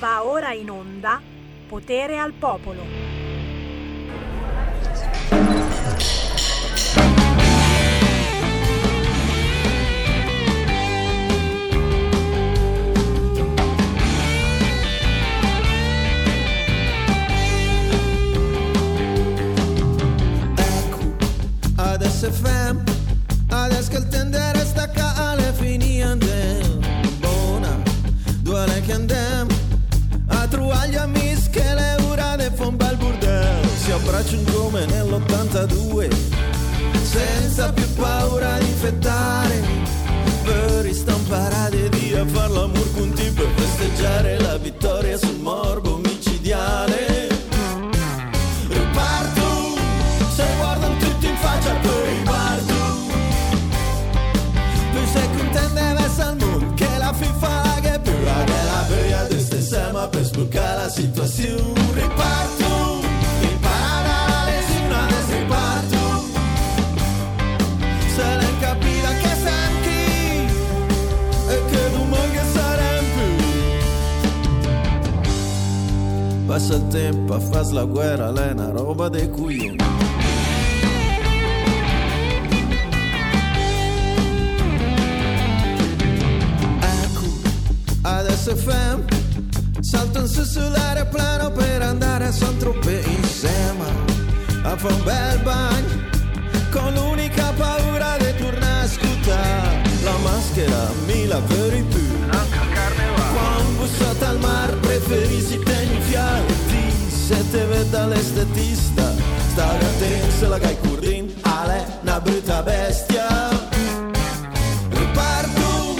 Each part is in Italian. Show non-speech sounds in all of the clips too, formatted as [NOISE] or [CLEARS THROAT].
Va ora in onda Potere al Popolo. Adesso è fem, adesso che il tendere stacca alle fini andiamo. Buona, a trovare gli amici che le ora de fa un bel burdel. Si abbracciano come nell'82, senza più paura di infettare. Per istamparare di a far l'amor con te per festeggiare Passa il tempo a fare la guerra, lei è una roba dei. Ecco, adesso è fem Salto su sull'aeroplano per andare a Saint-Tropez insieme A fare un bel bagno Con l'unica paura di tornare a scutare La maschera mi la veri più Bussate al mar preferisci tegni fiati Se te vede all'estetista Stai attento se la gai curdin Ale, una brutta bestia. Riparto,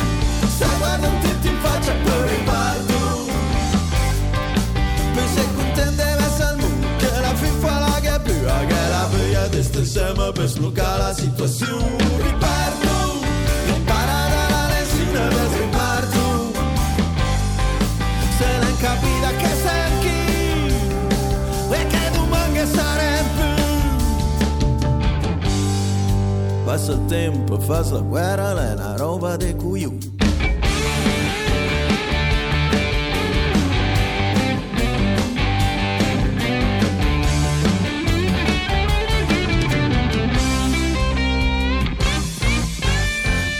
sta guardando tutti in faccia poi riparto di essere al mondo Che la FIFA la che più Che la stare insieme per sbloccare la situazione. Riparto, Passa il tempo, fa la guerra, è una roba di cuiù.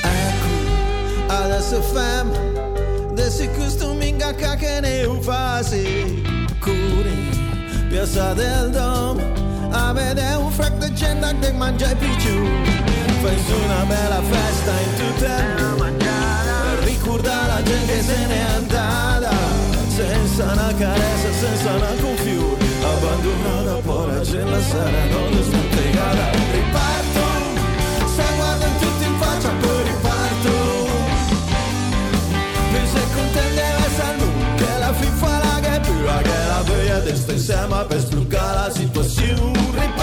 Ecco, adesso fem, è costumi che ne ho fasi. Curi, piazza del dom, a vedere un um frac di gente che mangia i picciu. Fai una bella festa in tutta per ricordare la gente che se n'è andata senza una carezza, senza una confiure abbandonata poi la gente sera non smantegata riparto se guardano tutti in faccia poi riparto. Mi sei essere al mondo che la FIFA la che più che la voglia di stare insieme per sbloccare la situazione. riparto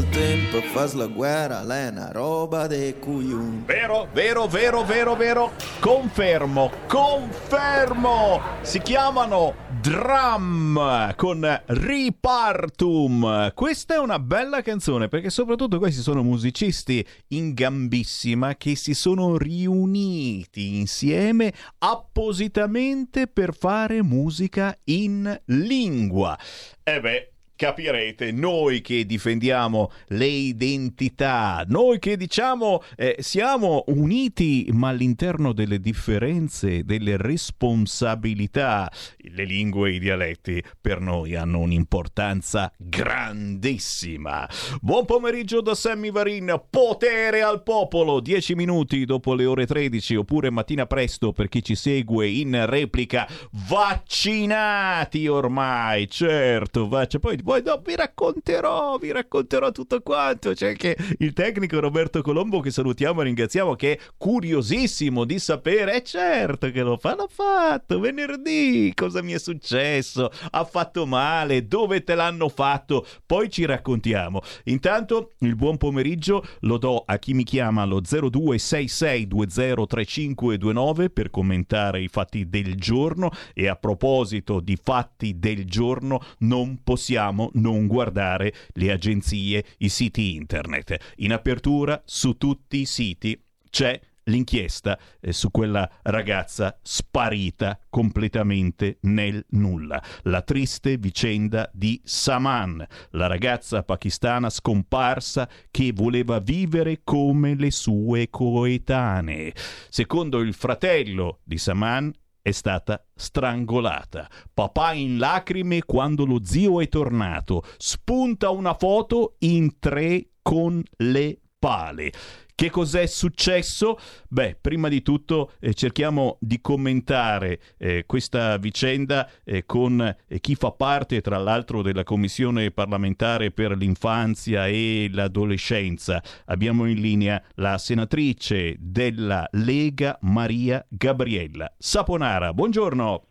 il tempo, fa la guerra, lei è una roba dei cuiun. Vero, vero, vero, vero, vero. Confermo, confermo. Si chiamano Drum con Ripartum. Questa è una bella canzone perché soprattutto questi sono musicisti in gambissima che si sono riuniti insieme appositamente per fare musica in lingua. E beh, capirete, noi che difendiamo le identità, noi che diciamo eh, siamo uniti ma all'interno delle differenze, delle responsabilità, le lingue e i dialetti per noi hanno un'importanza grandissima. Buon pomeriggio da Sammy Varin, potere al popolo, 10 minuti dopo le ore 13 oppure mattina presto per chi ci segue in replica, vaccinati ormai, certo, vac- poi poi dopo vi racconterò, vi racconterò tutto quanto. C'è anche il tecnico Roberto Colombo che salutiamo e ringraziamo che è curiosissimo di sapere, è certo che lo fa, l'ha fatto. Venerdì, cosa mi è successo, ha fatto male, dove te l'hanno fatto, poi ci raccontiamo. Intanto il buon pomeriggio lo do a chi mi chiama allo 0266203529 per commentare i fatti del giorno. E a proposito di fatti del giorno non possiamo non guardare le agenzie, i siti internet. In apertura su tutti i siti c'è l'inchiesta eh, su quella ragazza sparita completamente nel nulla. La triste vicenda di Saman, la ragazza pakistana scomparsa che voleva vivere come le sue coetanee. Secondo il fratello di Saman, è stata strangolata. Papà in lacrime quando lo zio è tornato. Spunta una foto in tre con le pale. Che cos'è successo? Beh, prima di tutto eh, cerchiamo di commentare eh, questa vicenda eh, con eh, chi fa parte, tra l'altro, della Commissione parlamentare per l'infanzia e l'adolescenza. Abbiamo in linea la senatrice della Lega Maria Gabriella Saponara. Buongiorno.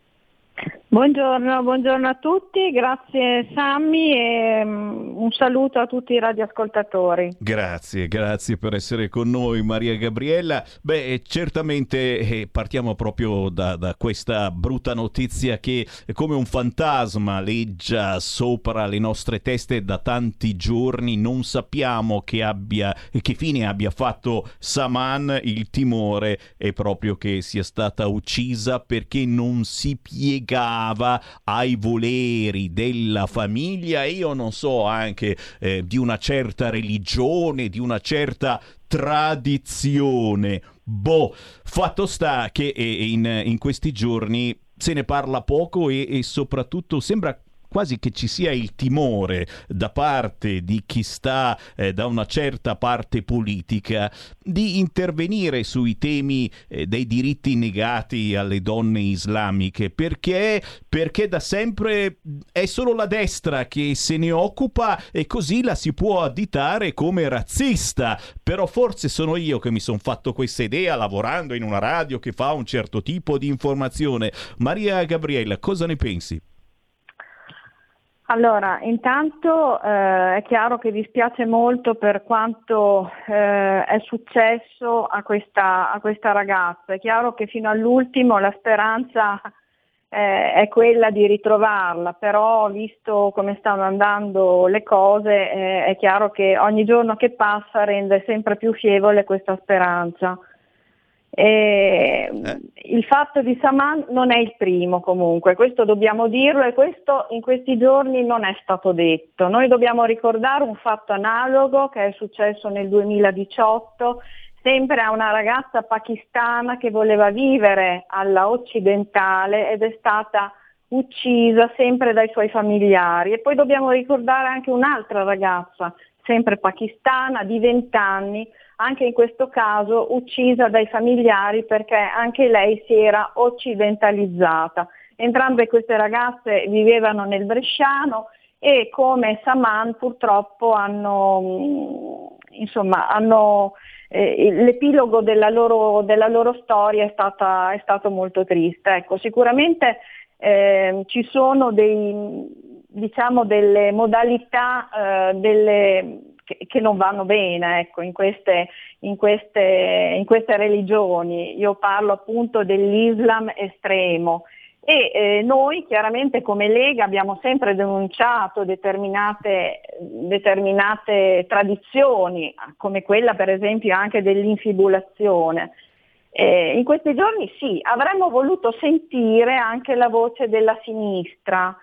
Buongiorno, buongiorno, a tutti, grazie Sammy e um, un saluto a tutti i radioascoltatori. Grazie, grazie per essere con noi Maria Gabriella. Beh, certamente eh, partiamo proprio da, da, questa brutta notizia che come un fantasma leggia sopra le nostre teste da tanti giorni, non sappiamo che, abbia, che fine abbia fatto Saman, il timore è proprio che sia stata uccisa perché non si piegava pensava ai voleri della famiglia e io non so anche eh, di una certa religione, di una certa tradizione. Boh, fatto sta che eh, in, in questi giorni se ne parla poco e, e soprattutto sembra quasi che ci sia il timore da parte di chi sta eh, da una certa parte politica di intervenire sui temi eh, dei diritti negati alle donne islamiche. Perché, perché da sempre è solo la destra che se ne occupa e così la si può additare come razzista. Però forse sono io che mi sono fatto questa idea lavorando in una radio che fa un certo tipo di informazione. Maria Gabriella cosa ne pensi? Allora, intanto eh, è chiaro che dispiace molto per quanto eh, è successo a questa, a questa, ragazza. È chiaro che fino all'ultimo la speranza eh, è quella di ritrovarla, però visto come stanno andando le cose eh, è chiaro che ogni giorno che passa rende sempre più fievole questa speranza. Eh, il fatto di Saman non è il primo comunque, questo dobbiamo dirlo e questo in questi giorni non è stato detto. Noi dobbiamo ricordare un fatto analogo che è successo nel 2018 sempre a una ragazza pakistana che voleva vivere alla occidentale ed è stata uccisa sempre dai suoi familiari. E poi dobbiamo ricordare anche un'altra ragazza, sempre pakistana, di 20 anni, anche in questo caso uccisa dai familiari perché anche lei si era occidentalizzata. Entrambe queste ragazze vivevano nel Bresciano e come Saman purtroppo hanno, mm, insomma, hanno eh, l'epilogo della loro, della loro storia è, stata, è, stato molto triste. Ecco, sicuramente eh, ci sono dei, diciamo, delle modalità, eh, delle, che, che non vanno bene ecco, in, queste, in, queste, in, queste, religioni. Io parlo appunto dell'Islam estremo e eh, noi chiaramente come Lega abbiamo sempre denunciato determinate, determinate tradizioni, come quella per esempio anche dell'infibulazione. Eh, in questi giorni sì, avremmo voluto sentire anche la voce della sinistra,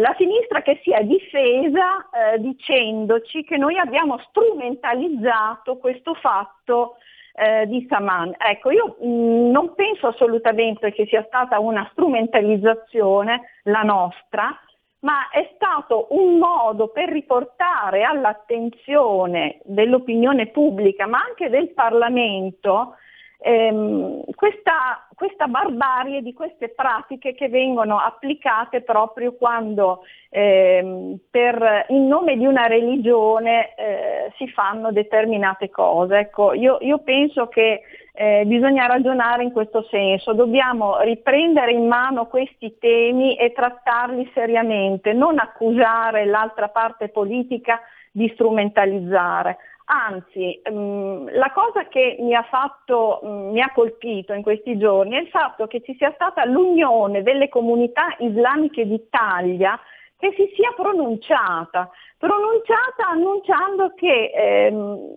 la sinistra che si è difesa eh, dicendoci che noi abbiamo strumentalizzato questo fatto eh, di Saman. Ecco, io mh, mm, non penso assolutamente che sia stata una strumentalizzazione la nostra, ma è stato un modo per riportare all'attenzione dell'opinione pubblica, ma anche del Parlamento, ehm, questa, questa, barbarie di queste pratiche che vengono applicate proprio quando ehm, per, in nome di una religione eh, si fanno determinate cose. Ecco, io, io penso che eh, bisogna ragionare in questo senso, dobbiamo riprendere in mano questi temi e trattarli seriamente, non accusare l'altra parte politica di strumentalizzare. Anzi, ehm, la cosa che mi ha, fatto, mh, mi ha colpito in questi giorni è il fatto che ci sia stata l'unione delle comunità islamiche d'Italia che si sia pronunciata, pronunciata annunciando che ehm,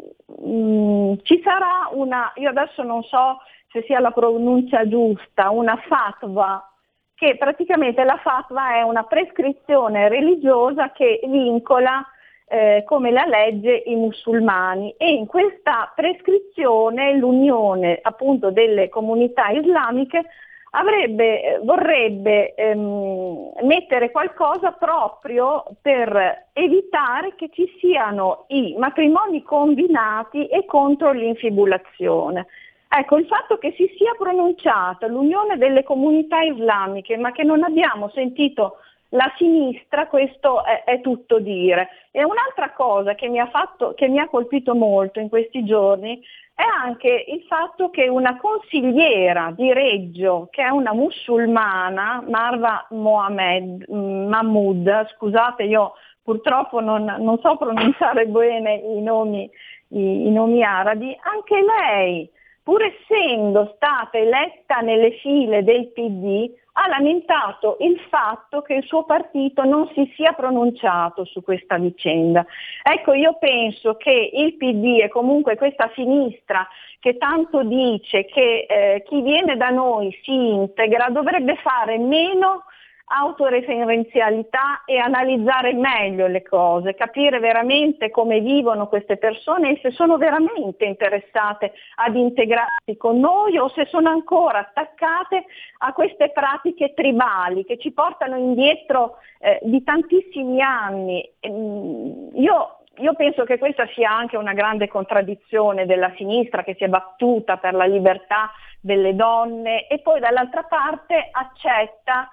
mh, ci sarà una, io adesso non so se sia la pronuncia giusta, una fatwa, che praticamente la fatwa è una prescrizione religiosa che vincola eh, come la legge i musulmani e in questa prescrizione l'Unione appunto delle comunità islamiche avrebbe, eh, vorrebbe ehm, mettere qualcosa proprio per evitare che ci siano i matrimoni combinati e contro l'infibulazione. Ecco, il fatto che si sia pronunciata l'Unione delle comunità islamiche, ma che non abbiamo sentito la sinistra, questo è, è, tutto dire. E un'altra cosa che mi, fatto, che mi, ha colpito molto in questi giorni è anche il fatto che una consigliera di Reggio, che è una musulmana, Marva Mohamed, mm, Mahmoud, scusate io purtroppo non, non so pronunciare [LAUGHS] bene i nomi, i, i nomi arabi, anche lei, pur essendo stata eletta nelle file del PD, ha lamentato il fatto che il suo partito non si sia pronunciato su questa vicenda. Ecco, io penso che il PD e comunque questa sinistra che tanto dice che eh, chi viene da noi si integra dovrebbe fare meno autoreferenzialità e analizzare meglio le cose, capire veramente come vivono queste persone e se sono veramente interessate ad integrarsi con noi o se sono ancora attaccate a queste pratiche tribali che ci portano indietro eh, di tantissimi anni. Ehm, io io penso che questa sia anche una grande contraddizione della sinistra che si è battuta per la libertà delle donne e poi dall'altra parte accetta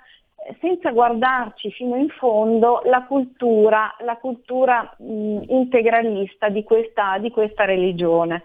senza guardarci fino in fondo la cultura, la cultura mh, integralista di questa, di questa religione.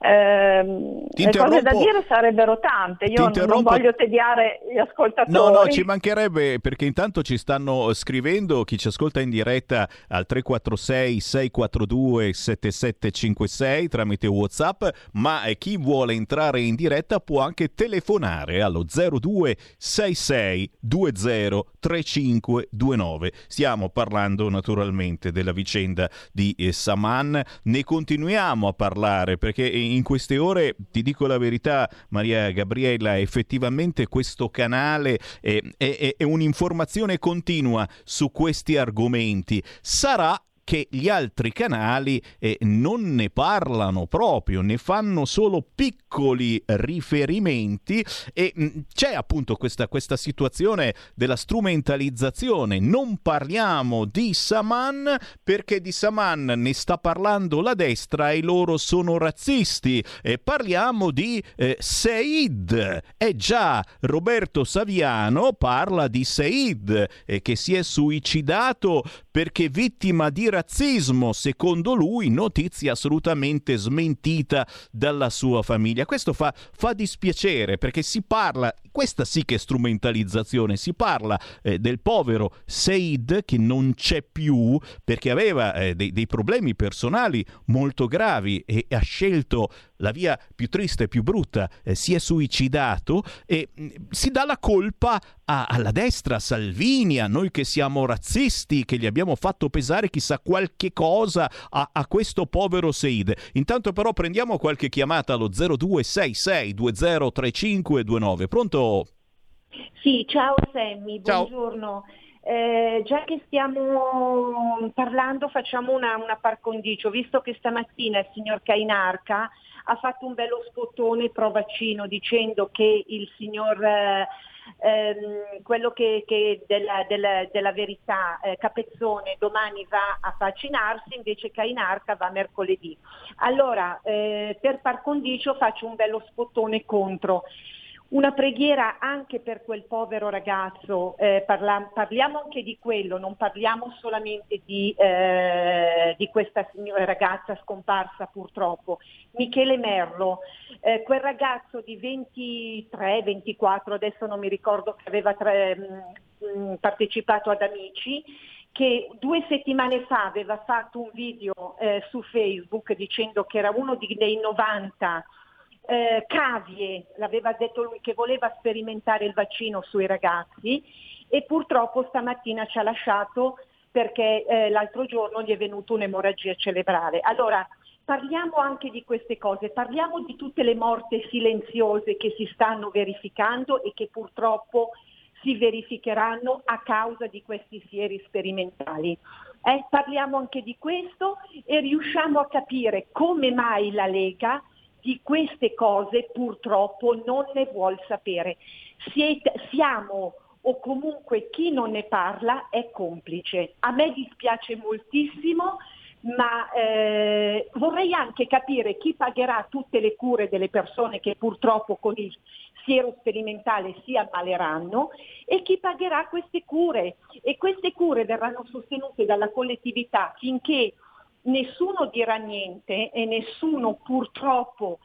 Eh, le cose da dire sarebbero tante, io non voglio tediare gli ascoltatori. No, no, ci mancherebbe perché intanto ci stanno scrivendo chi ci ascolta in diretta al 346 642 7756 tramite WhatsApp, ma chi vuole entrare in diretta può anche telefonare allo 0266 20 3529. Stiamo parlando naturalmente della vicenda di eh, Saman, ne continuiamo a parlare perché in queste ore, ti dico la verità, Maria Gabriella, effettivamente questo canale è, è, è un'informazione continua su questi argomenti. Sarà che gli altri canali eh, non ne parlano proprio, ne fanno solo piccoli riferimenti e mh, mm, c'è appunto questa, questa situazione della strumentalizzazione. Non parliamo di Saman perché di Saman ne sta parlando la destra e loro sono razzisti. E parliamo di eh, Seid. Eh già, Roberto Saviano parla di Seid eh, che si è suicidato perché vittima di razzismo, secondo lui, notizia assolutamente smentita dalla sua famiglia. Questo fa, fa dispiacere perché si parla, questa sì che è strumentalizzazione, si parla eh, del povero Said che non c'è più perché aveva eh, dei, dei problemi personali molto gravi e ha scelto la via più triste e più brutta, eh, si è suicidato e mh, mm, si dà la colpa a, alla destra, a Salvini, a noi che siamo razzisti, che gli abbiamo fatto pesare chissà qualche cosa a, a questo povero Seid. Intanto però prendiamo qualche chiamata allo 0266203529. Pronto? Sì, ciao Sammy, buongiorno. Eh, già che stiamo parlando facciamo una, una par condicio, visto che stamattina il signor Cainarca ha fatto un bello scottone pro vaccino dicendo che il signor eh, ehm, quello che, che della, della, della, verità, eh, Capezzone domani va a vaccinarsi, invece Cainarca va mercoledì. Allora, eh, per par condicio faccio un bello spottone contro. Una preghiera anche per quel povero ragazzo, eh, parla, parliamo anche di quello, non parliamo solamente di, eh, di questa signora, ragazza scomparsa purtroppo. Michele Merlo, eh, quel ragazzo di 23-24, adesso non mi ricordo che aveva tre, mh, mm, mm, partecipato ad Amici, che due settimane fa aveva fatto un video eh, su Facebook dicendo che era uno dei 90 eh, cavie, l'aveva detto lui che voleva sperimentare il vaccino sui ragazzi e purtroppo stamattina ci ha lasciato perché eh, l'altro giorno gli è venuta un'emorragia cerebrale. Allora, parliamo anche di queste cose, parliamo di tutte le morti silenziose che si stanno verificando e che purtroppo si verificheranno a causa di questi fieri sperimentali. Eh, parliamo anche di questo e riusciamo a capire come mai la Lega di queste cose purtroppo non ne vuol sapere. Siete, siamo o comunque chi non ne parla è complice. A me dispiace moltissimo, ma eh, vorrei anche capire chi pagherà tutte le cure delle persone che purtroppo con il siero sperimentale si ammaleranno e chi pagherà queste cure. E queste cure verranno sostenute dalla collettività finché nessuno dirà niente e nessuno purtroppo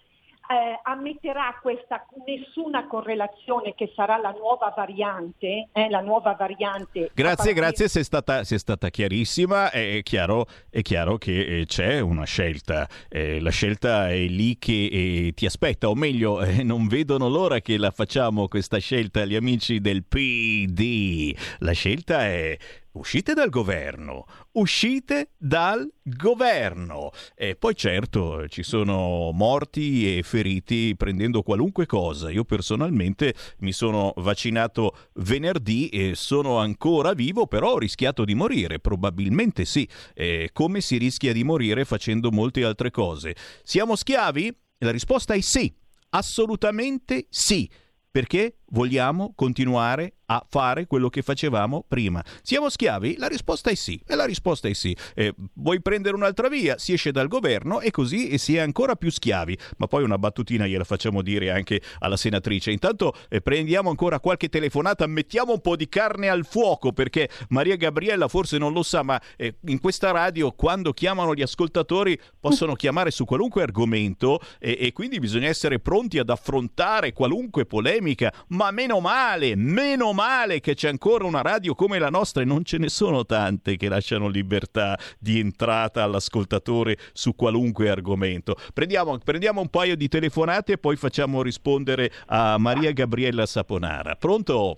eh, ammetterà questa nessuna correlazione che sarà la nuova variante, eh, la nuova variante. Grazie, grazie, sei stata, sei stata, chiarissima. È chiaro, è chiaro che eh, c'è una scelta. Eh, la scelta è lì che eh, ti aspetta, o meglio, [LAUGHS] eh, non vedono l'ora che la facciamo questa scelta gli amici del PD. La scelta è Uscite dal governo, uscite dal governo. E poi certo ci sono morti e feriti prendendo qualunque cosa. Io personalmente mi sono vaccinato venerdì e sono ancora vivo, però ho rischiato di morire, probabilmente sì. E come si rischia di morire facendo molte altre cose? Siamo schiavi? La risposta è sì, assolutamente sì perché vogliamo continuare a fare quello che facevamo prima. Siamo schiavi? La risposta è sì. E la risposta è sì. Eh, vuoi prendere un'altra via? Si esce dal governo e così si è ancora più schiavi. Ma poi una battutina gliela facciamo dire anche alla senatrice. Intanto eh, prendiamo ancora qualche telefonata, mettiamo un po' di carne al fuoco perché Maria Gabriella forse non lo sa, ma eh, in questa radio quando chiamano gli ascoltatori possono chiamare su qualunque argomento e quindi bisogna essere pronti ad affrontare qualunque polemica. Ma meno male, meno male male che c'è ancora una radio come la nostra e non ce ne sono tante che lasciano libertà di entrata all'ascoltatore su qualunque argomento. Prendiamo, prendiamo un paio di telefonate e poi facciamo rispondere a Maria Gabriella Saponara. Pronto?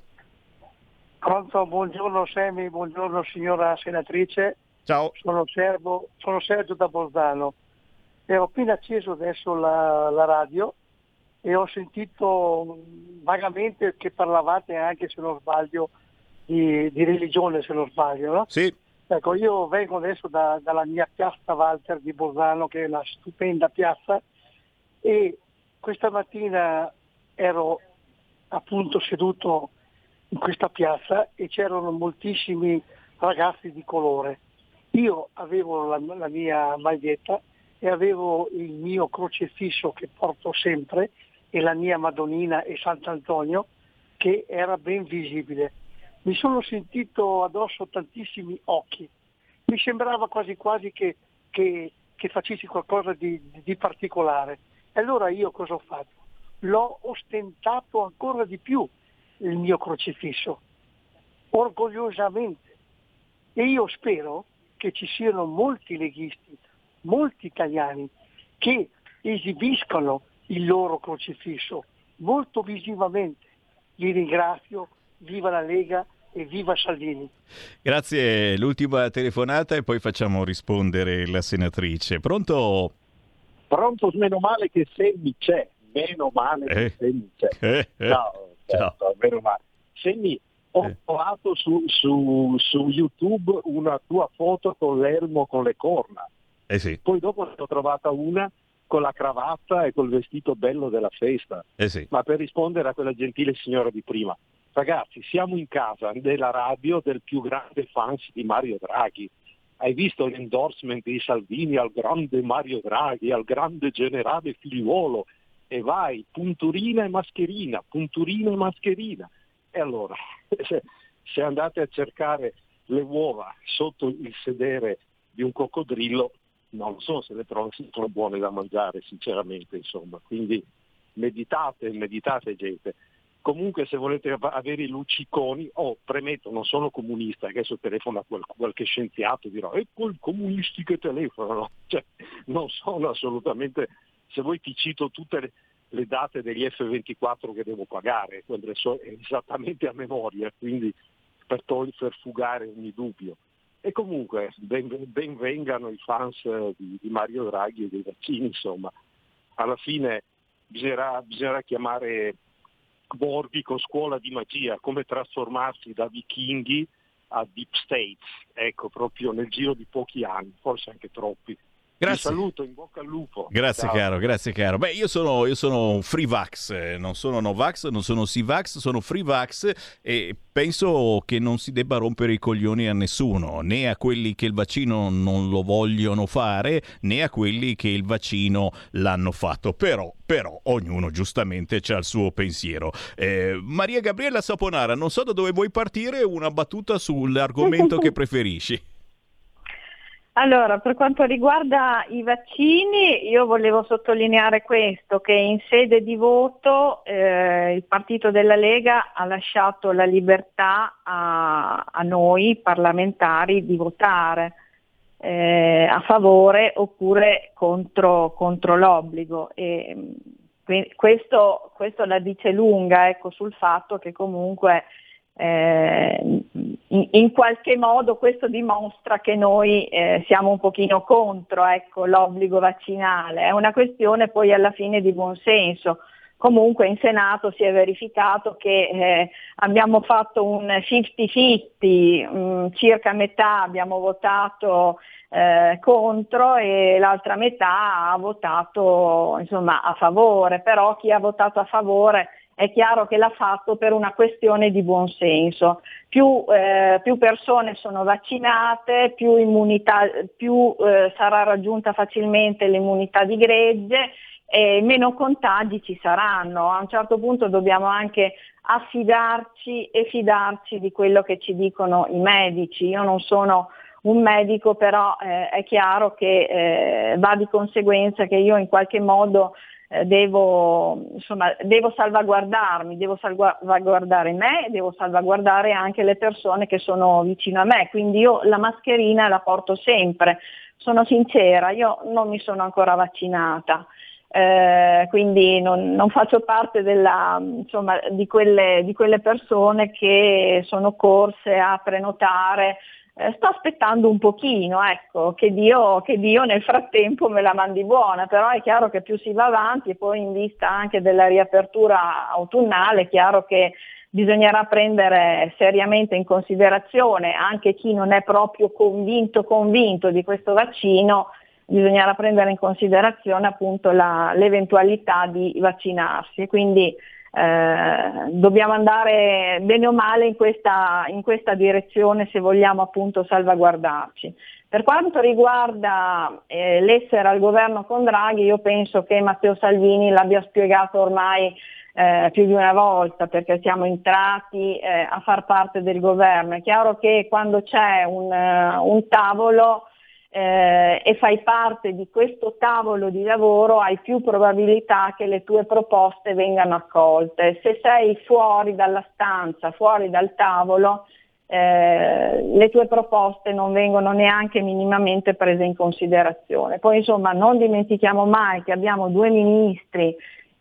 Pronto, buongiorno Semi, buongiorno signora senatrice. Ciao. Sono, Servo, sono Sergio da Bolzano. E ho appena acceso adesso la, la radio e ho sentito vagamente che parlavate anche, se non sbaglio, di, di religione, se non sbaglio, no? Sì. Ecco, io vengo adesso da, dalla mia piazza Walter di Bolzano, che è una stupenda piazza, e questa mattina ero appunto seduto in questa piazza e c'erano moltissimi ragazzi di colore. Io avevo la, la mia maglietta e avevo il mio crocefisso che porto sempre e la mia Madonnina e Sant'Antonio che era ben visibile. Mi sono sentito addosso tantissimi occhi, mi sembrava quasi quasi che, che, che facessi qualcosa di, di particolare. E allora io cosa ho fatto? L'ho ostentato ancora di più il mio crocifisso, orgogliosamente. E io spero che ci siano molti leghisti, molti italiani che esibiscono il loro crocifisso molto visivamente. Li ringrazio, viva la Lega e viva Salvini. Grazie, l'ultima telefonata e poi facciamo rispondere la senatrice. Pronto? Pronto, meno male che Semmi c'è, meno male che eh. Semmi c'è. Eh, eh. Ciao, certo, Ciao. meno male. Semmi, ho eh. trovato su, su, su, YouTube una tua foto con l'elmo con le corna. Eh sì. Poi dopo ne ho trovata una con la cravatta e col vestito bello della festa. Eh sì. Ma per rispondere a quella gentile signora di prima, Ragazzi, siamo in casa della radio del più grande fans di Mario Draghi. Hai visto l'endorsement di Salvini al grande Mario Draghi, al grande generale figliuolo? E vai, punturina e mascherina, punturina e mascherina. E allora, se, [LAUGHS] se andate a cercare le uova sotto il sedere di un coccodrillo, non so se le trovo sono buone da mangiare, sinceramente, insomma. Quindi meditate, meditate gente. Comunque se volete avere i lucciconi, oh, premetto, non sono comunista, adesso telefono a qualche scienziato e dirò, ecco i comunisti che telefonano, [LAUGHS] cioè, non sono assolutamente, se vuoi ti cito tutte le, le date degli F24 che devo pagare, quelle so esattamente a memoria, quindi per, togli, per fugare ogni dubbio. E comunque ben, ben vengano i fans di, di, Mario Draghi e dei vaccini, insomma. Alla fine bisognerà, bisognerà chiamare Borbico scuola di magia, come trasformarsi da vichinghi a deep states, ecco, proprio nel giro di pochi anni, forse anche troppi. Grazie. Ti saluto, in bocca al lupo. Grazie Ciao. caro, grazie caro. Beh, io sono, io sono un free vax, eh, non sono Novax, non sono Sivax, sono free vax e penso che non si debba rompere i coglioni a nessuno, né a quelli che il vaccino non lo vogliono fare, né a quelli che il vaccino l'hanno fatto. Però, però ognuno giustamente ha il suo pensiero. Eh, Maria Gabriella Saponara, non so da dove vuoi partire, una battuta sull'argomento [LAUGHS] che preferisci. Allora, per quanto riguarda i vaccini, io volevo sottolineare questo, che in sede di voto eh, il partito della Lega ha lasciato la libertà a, a noi parlamentari di votare eh, a favore oppure contro, contro l'obbligo. E, questo, questo, la dice lunga ecco, sul fatto che comunque eh, in, qualche modo questo dimostra che noi eh, siamo un pochino contro ecco, l'obbligo vaccinale, è una questione poi alla fine di buonsenso. Comunque in Senato si è verificato che eh, abbiamo fatto un 50-50, mh, mm, circa metà abbiamo votato eh, contro e l'altra metà ha votato insomma, a favore, però chi ha votato a favore è chiaro che l'ha fatto per una questione di buonsenso. Più, eh, più persone sono vaccinate, più, immunità, più eh, sarà raggiunta facilmente l'immunità di gregge e meno contagi ci saranno. A un certo punto dobbiamo anche affidarci e fidarci di quello che ci dicono i medici. Io non sono un medico, però eh, è chiaro che eh, va di conseguenza che io in qualche modo eh, devo, insomma, devo salvaguardarmi, devo salvaguardare me, devo salvaguardare anche le persone che sono vicino a me, quindi io la mascherina la porto sempre. Sono sincera, io non mi sono ancora vaccinata. Eh, quindi non, non, faccio parte della, insomma, di, quelle, di, quelle, persone che sono corse a prenotare eh, sto aspettando un pochino, ecco, che Dio, che Dio, nel frattempo me la mandi buona, però è chiaro che più si va avanti e poi in vista anche della riapertura autunnale è chiaro che bisognerà prendere seriamente in considerazione anche chi non è proprio convinto convinto di questo vaccino, bisognerà prendere in considerazione appunto la, l'eventualità di vaccinarsi. Quindi eh, dobbiamo andare bene o male in questa, in questa, direzione se vogliamo appunto salvaguardarci. Per quanto riguarda eh, l'essere al governo con Draghi, io penso che Matteo Salvini l'abbia spiegato ormai eh, più di una volta perché siamo entrati eh, a far parte del governo. È chiaro che quando c'è un, uh, un tavolo eh, e fai parte di questo tavolo di lavoro hai più probabilità che le tue proposte vengano accolte. Se sei fuori dalla stanza, fuori dal tavolo, eh, le tue proposte non vengono neanche minimamente prese in considerazione. Poi insomma non dimentichiamo mai che abbiamo due ministri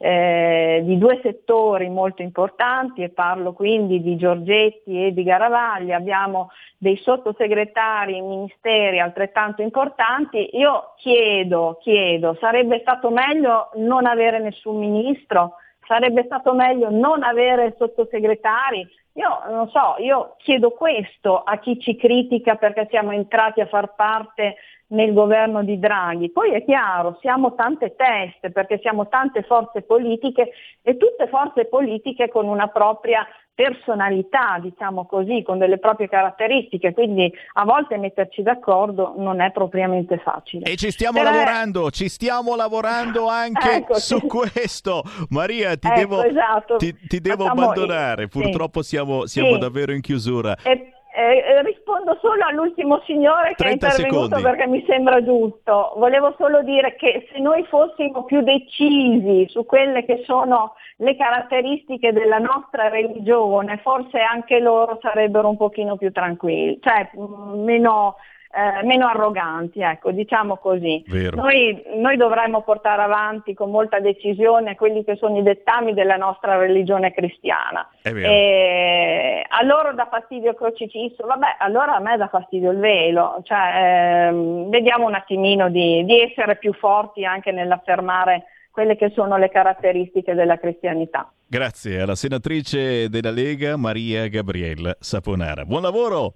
eh, di due settori molto importanti e parlo quindi di Giorgetti e di Garavaglia, abbiamo dei sottosegretari in ministeri altrettanto importanti, io chiedo, chiedo, sarebbe stato meglio non avere nessun ministro? Sarebbe stato meglio non avere sottosegretari? Io non so, io chiedo questo a chi ci critica perché siamo entrati a far parte nel governo di Draghi. Poi è chiaro, siamo tante teste perché siamo tante forze politiche e tutte forze politiche con una propria personalità, diciamo così, con delle proprie caratteristiche, quindi a volte metterci d'accordo non è propriamente facile. E ci stiamo Però lavorando, ci stiamo lavorando anche [LAUGHS] ecco, su sì. questo. Maria, ti ecco, devo, esatto. ti, ti devo abbandonare, purtroppo sì. siamo, siamo sì. davvero in chiusura. E eh, eh, rispondo solo all'ultimo signore che è intervenuto secondi. perché mi sembra giusto. Volevo solo dire che se noi fossimo più decisi su quelle che sono le caratteristiche della nostra religione, forse anche loro sarebbero un pochino più tranquilli, cioè meno eh, meno arroganti, ecco, diciamo così. Noi, noi, dovremmo portare avanti con molta decisione quelli che sono i dettami della nostra religione cristiana. E a loro dà fastidio il crocifisso, vabbè, allora a me dà fastidio il velo, cioè, ehm, vediamo un attimino di, di essere più forti anche nell'affermare quelle che sono le caratteristiche della cristianità. Grazie alla senatrice della Lega Maria Gabriella Saponara. Buon lavoro!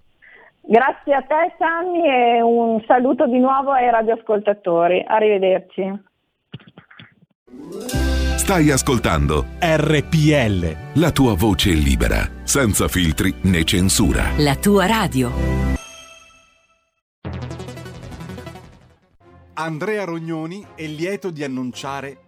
Grazie a te Sammy e un saluto di nuovo ai radioascoltatori. Arrivederci. Stai ascoltando RPL. La tua voce libera, senza filtri né censura. La tua radio. Andrea Rognoni è lieto di annunciare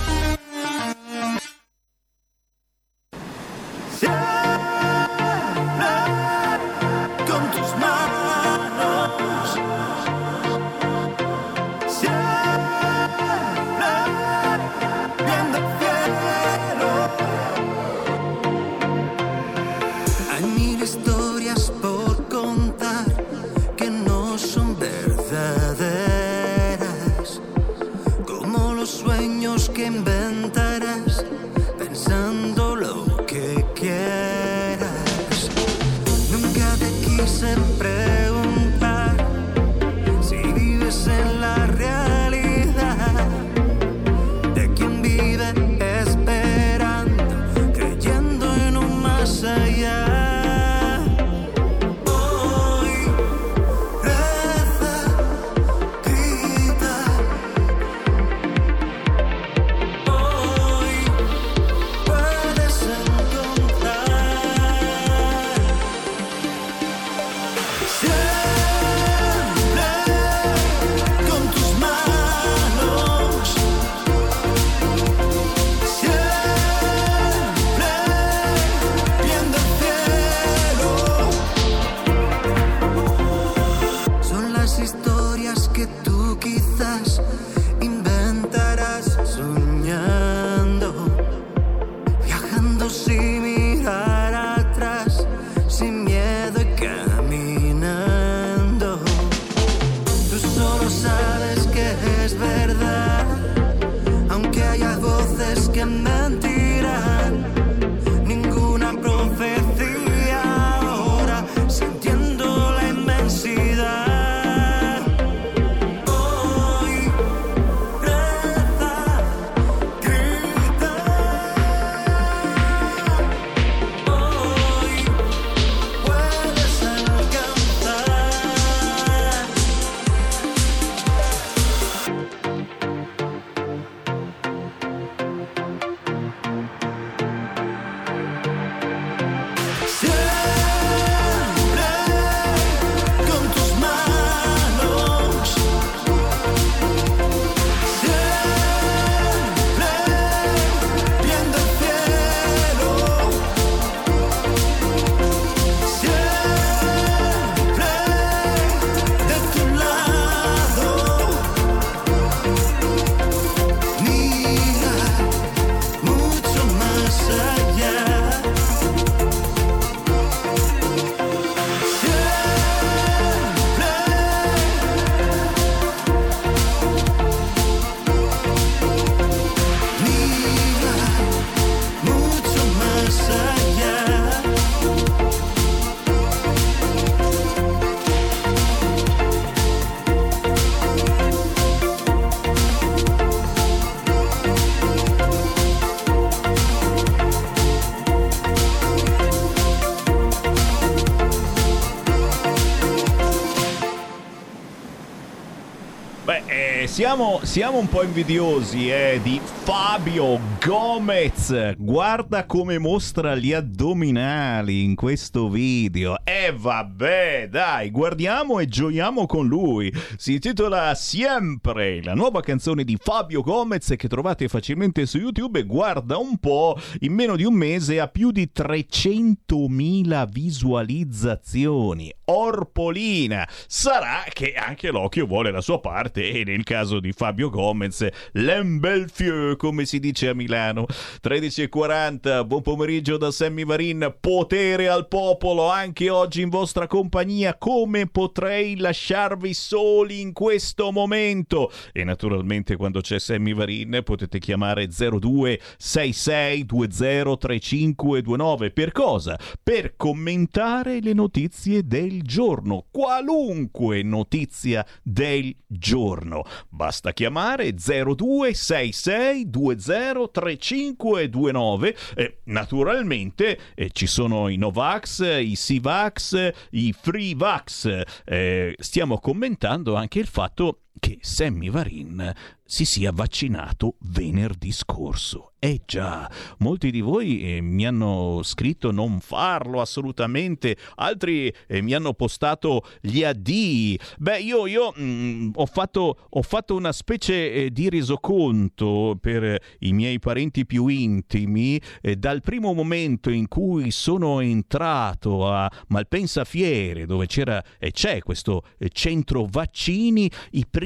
Siamo, siamo, un po' invidiosi eh, di Fabio Gomez. Guarda come mostra gli addominali in questo video. E eh, vabbè, dai, guardiamo e gioiamo con lui. Si intitola Siempre, la nuova canzone di Fabio Gomez che trovate facilmente su YouTube e guarda un po', in meno di un mese ha più di 300.000 visualizzazioni. Orpolina. Sarà che anche l'occhio vuole la sua parte e nel caso di Fabio Gomez, l'embelfieu, come si dice a Milano. 13.40, buon pomeriggio da Sammy Varin, potere al popolo, anche oggi in vostra compagnia, come potrei lasciarvi soli in questo momento? E naturalmente quando c'è Sammy Varin potete chiamare 0266203529, per cosa? Per commentare le notizie del giorno, qualunque notizia del giorno. Basta chiamare 0266203529 e naturalmente eh, ci sono i Novax, i Sivax, i Freevax. Eh, stiamo commentando anche il fatto che Sammy Varin si sia vaccinato venerdì scorso. Eh già, molti di voi eh, mi hanno scritto non farlo assolutamente, altri eh, mi hanno postato gli addii. Beh, io, io mh, mm, ho, fatto, ho, fatto, una specie eh, di resoconto per i miei parenti più intimi eh, dal primo momento in cui sono entrato a Malpensa Fiere, dove c'era e c'è questo eh, centro vaccini, i primi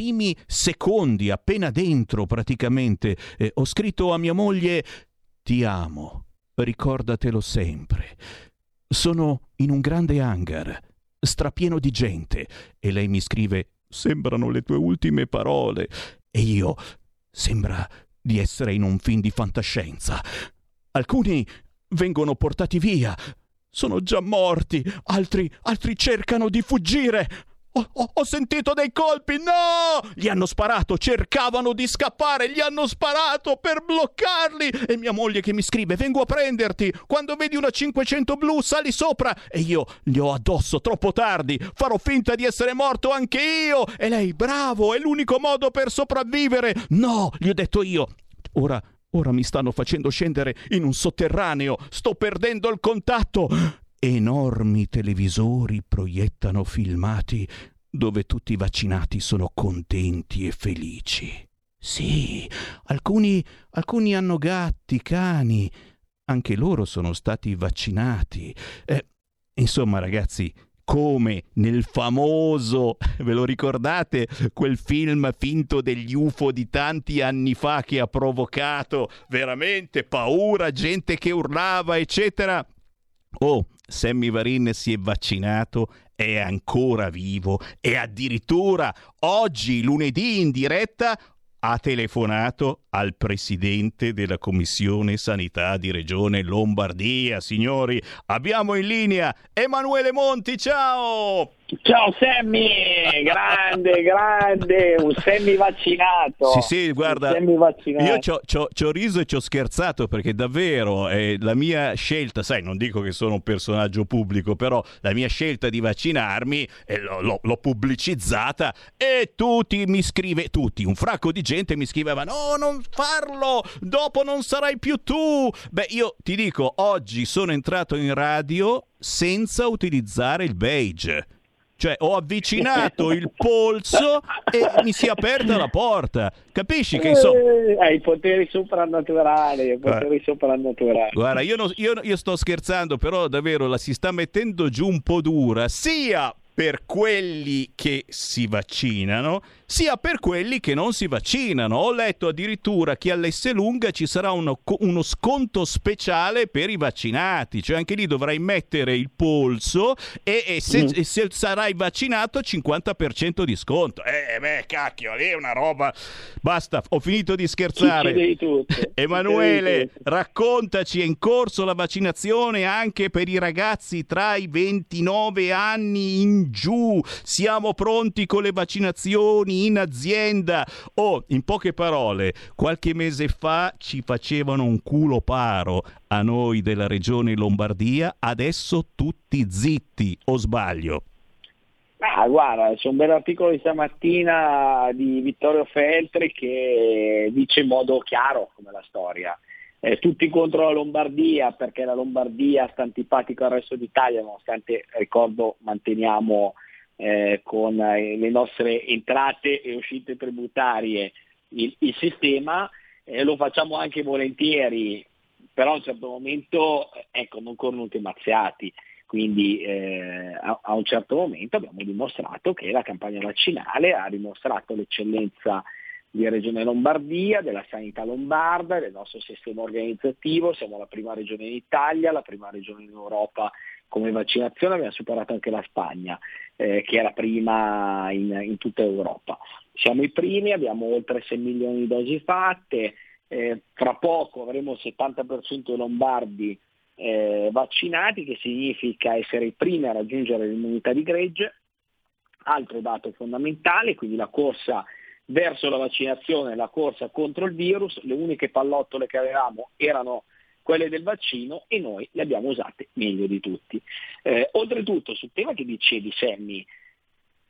secondi appena dentro praticamente. Eh, ho scritto a mia moglie Ti amo, ricordatelo sempre. Sono in un grande hangar, strapieno di gente, e lei mi scrive Sembrano le tue ultime parole. E io sembra di essere in un film di fantascienza. Alcuni vengono portati via. Sono già morti, altri, altri cercano di fuggire. Ho, ho, ho, sentito dei colpi, no! Gli hanno sparato, cercavano di scappare, gli hanno sparato per bloccarli! E mia moglie che mi scrive, vengo a prenderti! Quando vedi una 500 blu, sali sopra! E io gli ho addosso, troppo tardi! Farò finta di essere morto anche io! E lei, bravo, è l'unico modo per sopravvivere! No, gli ho detto io! Ora, ora mi stanno facendo scendere in un sotterraneo, sto perdendo il contatto! Enormi televisori proiettano filmati dove tutti i vaccinati sono contenti e felici. Sì, alcuni, alcuni hanno gatti, cani, anche loro sono stati vaccinati. Eh, insomma, ragazzi, come nel famoso, ve lo ricordate, quel film finto degli UFO di tanti anni fa che ha provocato veramente paura, gente che urlava, eccetera. Oh, Sammy Varin si è vaccinato, è ancora vivo e addirittura oggi, lunedì in diretta, ha telefonato al presidente della Commissione Sanità di Regione Lombardia. Signori, abbiamo in linea Emanuele Monti, ciao! Ciao Sammy, grande, grande, un semi vaccinato. Sì, sì, guarda, io ci ho riso e ci ho scherzato perché davvero eh, la mia scelta, sai, non dico che sono un personaggio pubblico, però la mia scelta di vaccinarmi eh, l'ho, l'ho, pubblicizzata e tutti mi scrive, tutti, un fracco di gente mi scriveva no, non farlo, dopo non sarai più tu. Beh, io ti dico, oggi sono entrato in radio senza utilizzare il beige cioè ho avvicinato il polso e mi si è aperta la porta. Capisci che insomma... Eh, hai poteri soprannaturali, poteri soprannaturali. Guarda, io, non, io, io sto scherzando, però davvero la si sta mettendo giù un po' dura, sia per quelli che si vaccinano, sia per quelli che non si vaccinano. Ho letto addirittura che all'Esselunga ci sarà uno, uno, sconto speciale per i vaccinati, cioè anche lì dovrai mettere il polso e, e se, mm. se, sarai vaccinato 50% di sconto. Eh beh, cacchio, lì è una roba... Basta, ho finito di scherzare. Emanuele, raccontaci, è in corso la vaccinazione anche per i ragazzi tra i 29 anni in giù. Siamo pronti con le vaccinazioni in azienda. O, in poche parole, qualche mese fa ci facevano un culo paro a noi della regione Lombardia, adesso tutti zitti, o sbaglio? Ma guarda, c'è un bel articolo di stamattina di Vittorio Feltri che dice in modo chiaro come la storia. Eh, tutti contro la Lombardia perché la Lombardia sta antipatico al resto d'Italia, nonostante, ricordo, manteniamo eh, con eh, le nostre entrate e uscite tributarie il, il sistema, eh, lo facciamo anche volentieri, però a un certo momento ecco, non corrono mazziati. Quindi eh, a, a, un certo momento abbiamo dimostrato che la campagna vaccinale ha dimostrato l'eccellenza di Regione Lombardia, della sanità lombarda, del nostro sistema organizzativo, siamo la prima regione in Italia, la prima regione in Europa come vaccinazione, abbiamo superato anche la Spagna, eh, che era prima in, in, tutta Europa. Siamo i primi, abbiamo oltre 6 milioni di dosi fatte, eh, fra poco avremo il 70% dei lombardi eh, vaccinati, che significa essere i primi a raggiungere l'immunità di gregge. Altro dato fondamentale, quindi la corsa verso la vaccinazione, la corsa contro il virus, le uniche pallottole che avevamo erano quelle del vaccino e noi le abbiamo usate meglio di tutti. Eh, oltretutto, sul tema che dicevi Sammy,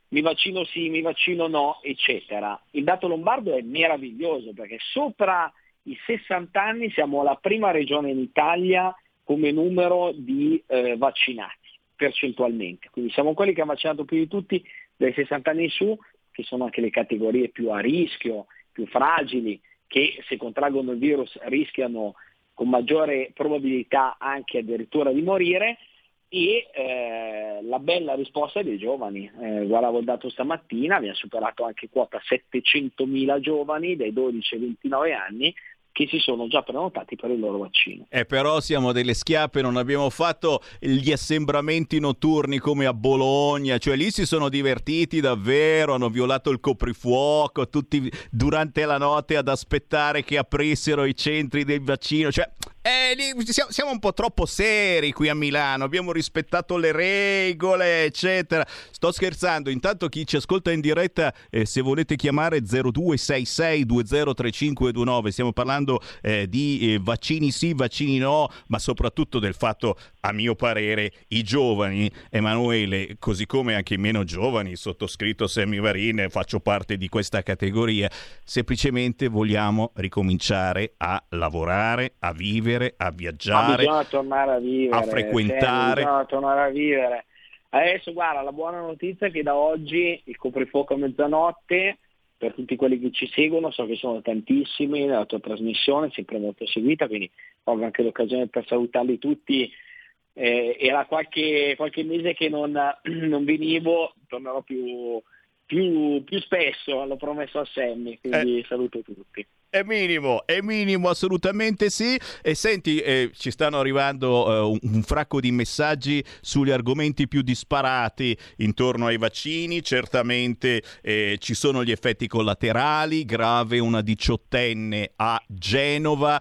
mi vaccino sì, mi vaccino no, eccetera, il dato lombardo è meraviglioso perché sopra i 60 anni siamo la prima regione in Italia come numero di eh, vaccinati percentualmente. Quindi siamo quelli che hanno vaccinato più di tutti dai 60 anni in su, che sono anche le categorie più a rischio, più fragili, che se contraggono il virus rischiano con maggiore probabilità anche addirittura di morire e eh, la bella risposta dei giovani. Eh, guardavo il dato stamattina, abbiamo superato anche quota 700.000 giovani dai 12 ai 29 anni, che si sono già prenotati per il loro vaccino. Eh, però siamo delle schiappe, non abbiamo fatto gli assembramenti notturni come a Bologna, cioè lì si sono divertiti davvero, hanno violato il coprifuoco, tutti durante la notte ad aspettare che aprissero i centri del vaccino, cioè eh, siamo un po' troppo seri qui a Milano, abbiamo rispettato le regole, eccetera. Sto scherzando, intanto chi ci ascolta in diretta, eh, se volete chiamare 0266203529, stiamo parlando eh, di eh, vaccini sì, vaccini no, ma soprattutto del fatto, a mio parere, i giovani, Emanuele, così come anche i meno giovani, sottoscritto Sammy Varine, faccio parte di questa categoria, semplicemente vogliamo ricominciare a lavorare, a vivere vivere, a viaggiare, bisogna tornare a, vivere, a frequentare. Bisogna tornare a vivere. Adesso guarda, la buona notizia è che da oggi il coprifuoco a mezzanotte, per tutti quelli che ci seguono, so che sono tantissimi nella tua trasmissione, sempre molto seguita, quindi ho anche l'occasione per salutarli tutti. Eh, era qualche, qualche, mese che non, [CLEARS THROAT] non venivo, tornerò più, più, più, spesso, l'ho promesso a Sammy, quindi eh. saluto tutti. È minimo, è minimo, assolutamente sì. E senti, eh, ci stanno arrivando eh, un, un, fracco di messaggi sugli argomenti più disparati intorno ai vaccini. Certamente eh, ci sono gli effetti collaterali, grave una diciottenne a Genova.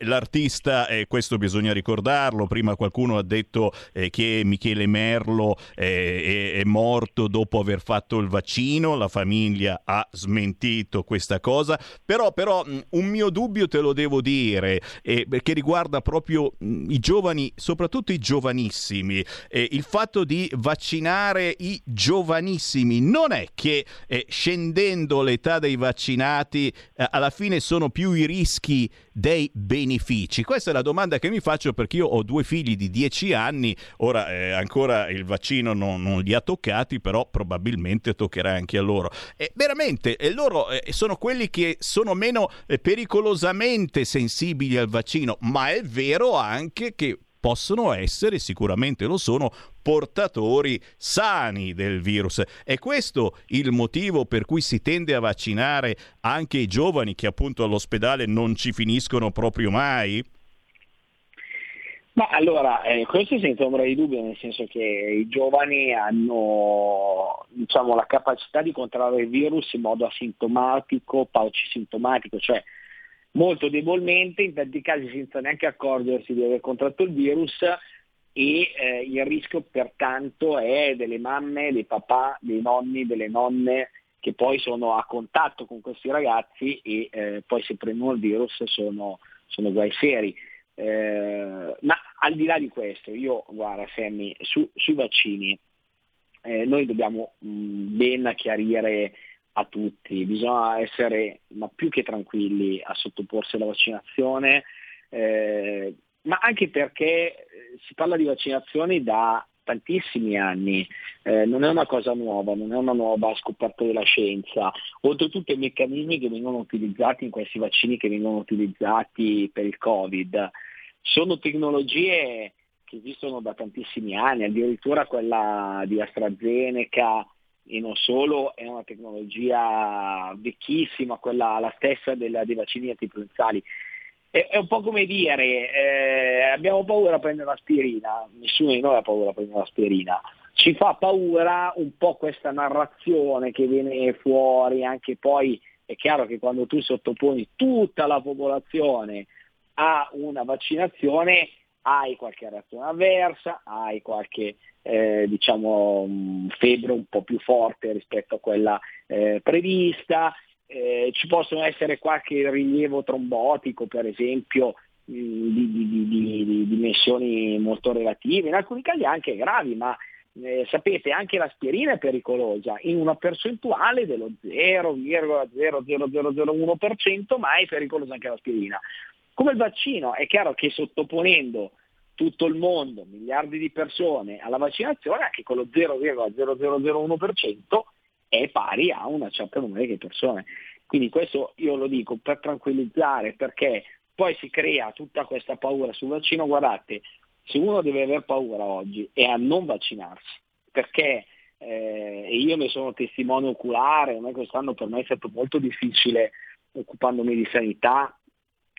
l'artista, e questo bisogna ricordarlo, prima qualcuno ha detto eh, che Michele Merlo eh, è, è morto dopo aver fatto il vaccino, la famiglia ha smentito questa cosa, però, però un mio dubbio te lo devo dire, eh, perché riguarda proprio mh, i giovani, soprattutto i giovanissimi. Eh, il fatto di vaccinare i giovanissimi non è che eh, scendendo l'età dei vaccinati eh, alla fine sono più i rischi dei benefici? Questa è la domanda che mi faccio perché io ho due figli di 10 anni, ora eh, ancora il vaccino non, non, li ha toccati, però probabilmente toccherà anche a loro. E veramente, e loro eh, sono quelli che sono meno eh, pericolosamente sensibili al vaccino, ma è vero anche che possono essere, sicuramente lo sono, portatori sani del virus. È questo il motivo per cui si tende a vaccinare anche i giovani che appunto all'ospedale non ci finiscono proprio mai? Ma allora, eh, questo senza ombra di dubbio, nel senso che i giovani hanno diciamo, la capacità di controllare il virus in modo asintomatico, paucisintomatico, cioè molto debolmente, in tanti casi senza neanche accorgersi di aver contratto il virus e eh, il rischio pertanto è delle mamme, dei papà, dei nonni, delle nonne che poi sono a contatto con questi ragazzi e eh, poi se prendono il virus sono, sono guai seri. Eh, ma al di là di questo, io guarda Sammy, su, sui vaccini, eh, noi dobbiamo mh, ben chiarire a tutti, bisogna essere ma più che tranquilli a sottoporsi alla vaccinazione, eh, ma anche perché eh, si parla di vaccinazioni da tantissimi anni, eh, non è una cosa nuova, non è una nuova scoperta della scienza, oltretutto i meccanismi che vengono utilizzati in questi vaccini che vengono utilizzati per il Covid. Sono tecnologie che esistono da tantissimi anni, addirittura quella di AstraZeneca e non solo è una tecnologia vecchissima, quella la stessa della, dei vaccini antinfluenzali. È, è, un po' come dire, eh, abbiamo paura a prendere l'aspirina, nessuno di noi ha paura a prendere l'aspirina, ci fa paura un po' questa narrazione che viene fuori, anche poi è chiaro che quando tu sottoponi tutta la popolazione a una vaccinazione hai qualche reazione avversa, hai qualche eh, diciamo, mm, febbre un po' più forte rispetto a quella eh, prevista, eh, ci possono essere qualche rilievo trombotico per esempio mh, mm, di, di, di, di, dimensioni molto relative, in alcuni casi anche gravi, ma eh, sapete anche l'aspirina è pericolosa. In una percentuale dello 0,00001%, ma è pericolosa anche l'aspirina. Come il vaccino, è chiaro che sottoponendo tutto il mondo, miliardi di persone alla vaccinazione, anche con lo 0,0001% è pari a una certa numero di persone. Quindi questo io lo dico per tranquillizzare, perché poi si crea tutta questa paura sul vaccino. Guardate, se uno deve aver paura oggi è a non vaccinarsi, perché eh, io ne sono testimone oculare, quest'anno per me è stato molto difficile occupandomi di sanità,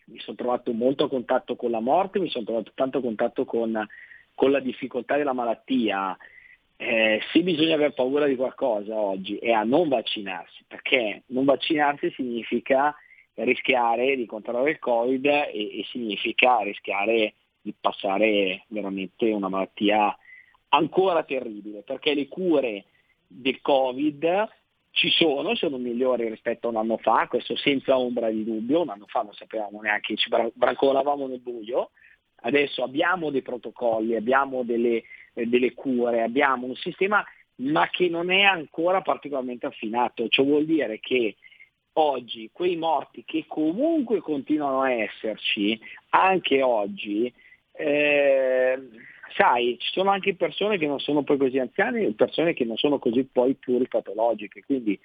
mi sono trovato molto a contatto con la morte, mi sono trovato tanto a contatto con, con la difficoltà della malattia. Eh, se bisogna aver paura di qualcosa oggi è a non vaccinarsi, perché non vaccinarsi significa rischiare di contrarre il Covid e, e significa rischiare di passare veramente una malattia ancora terribile, perché le cure del Covid ci sono, sono migliori rispetto a un anno fa, questo senza ombra di dubbio, un anno fa non sapevamo neanche, ci brancolavamo nel buio, adesso abbiamo dei protocolli, abbiamo delle, eh, delle cure, abbiamo un sistema ma che non è ancora particolarmente affinato, ciò vuol dire che oggi quei morti che comunque continuano a esserci, anche oggi, eh, sai, ci sono anche persone che non sono poi così anziane e persone che non sono così poi pluripatologiche, quindi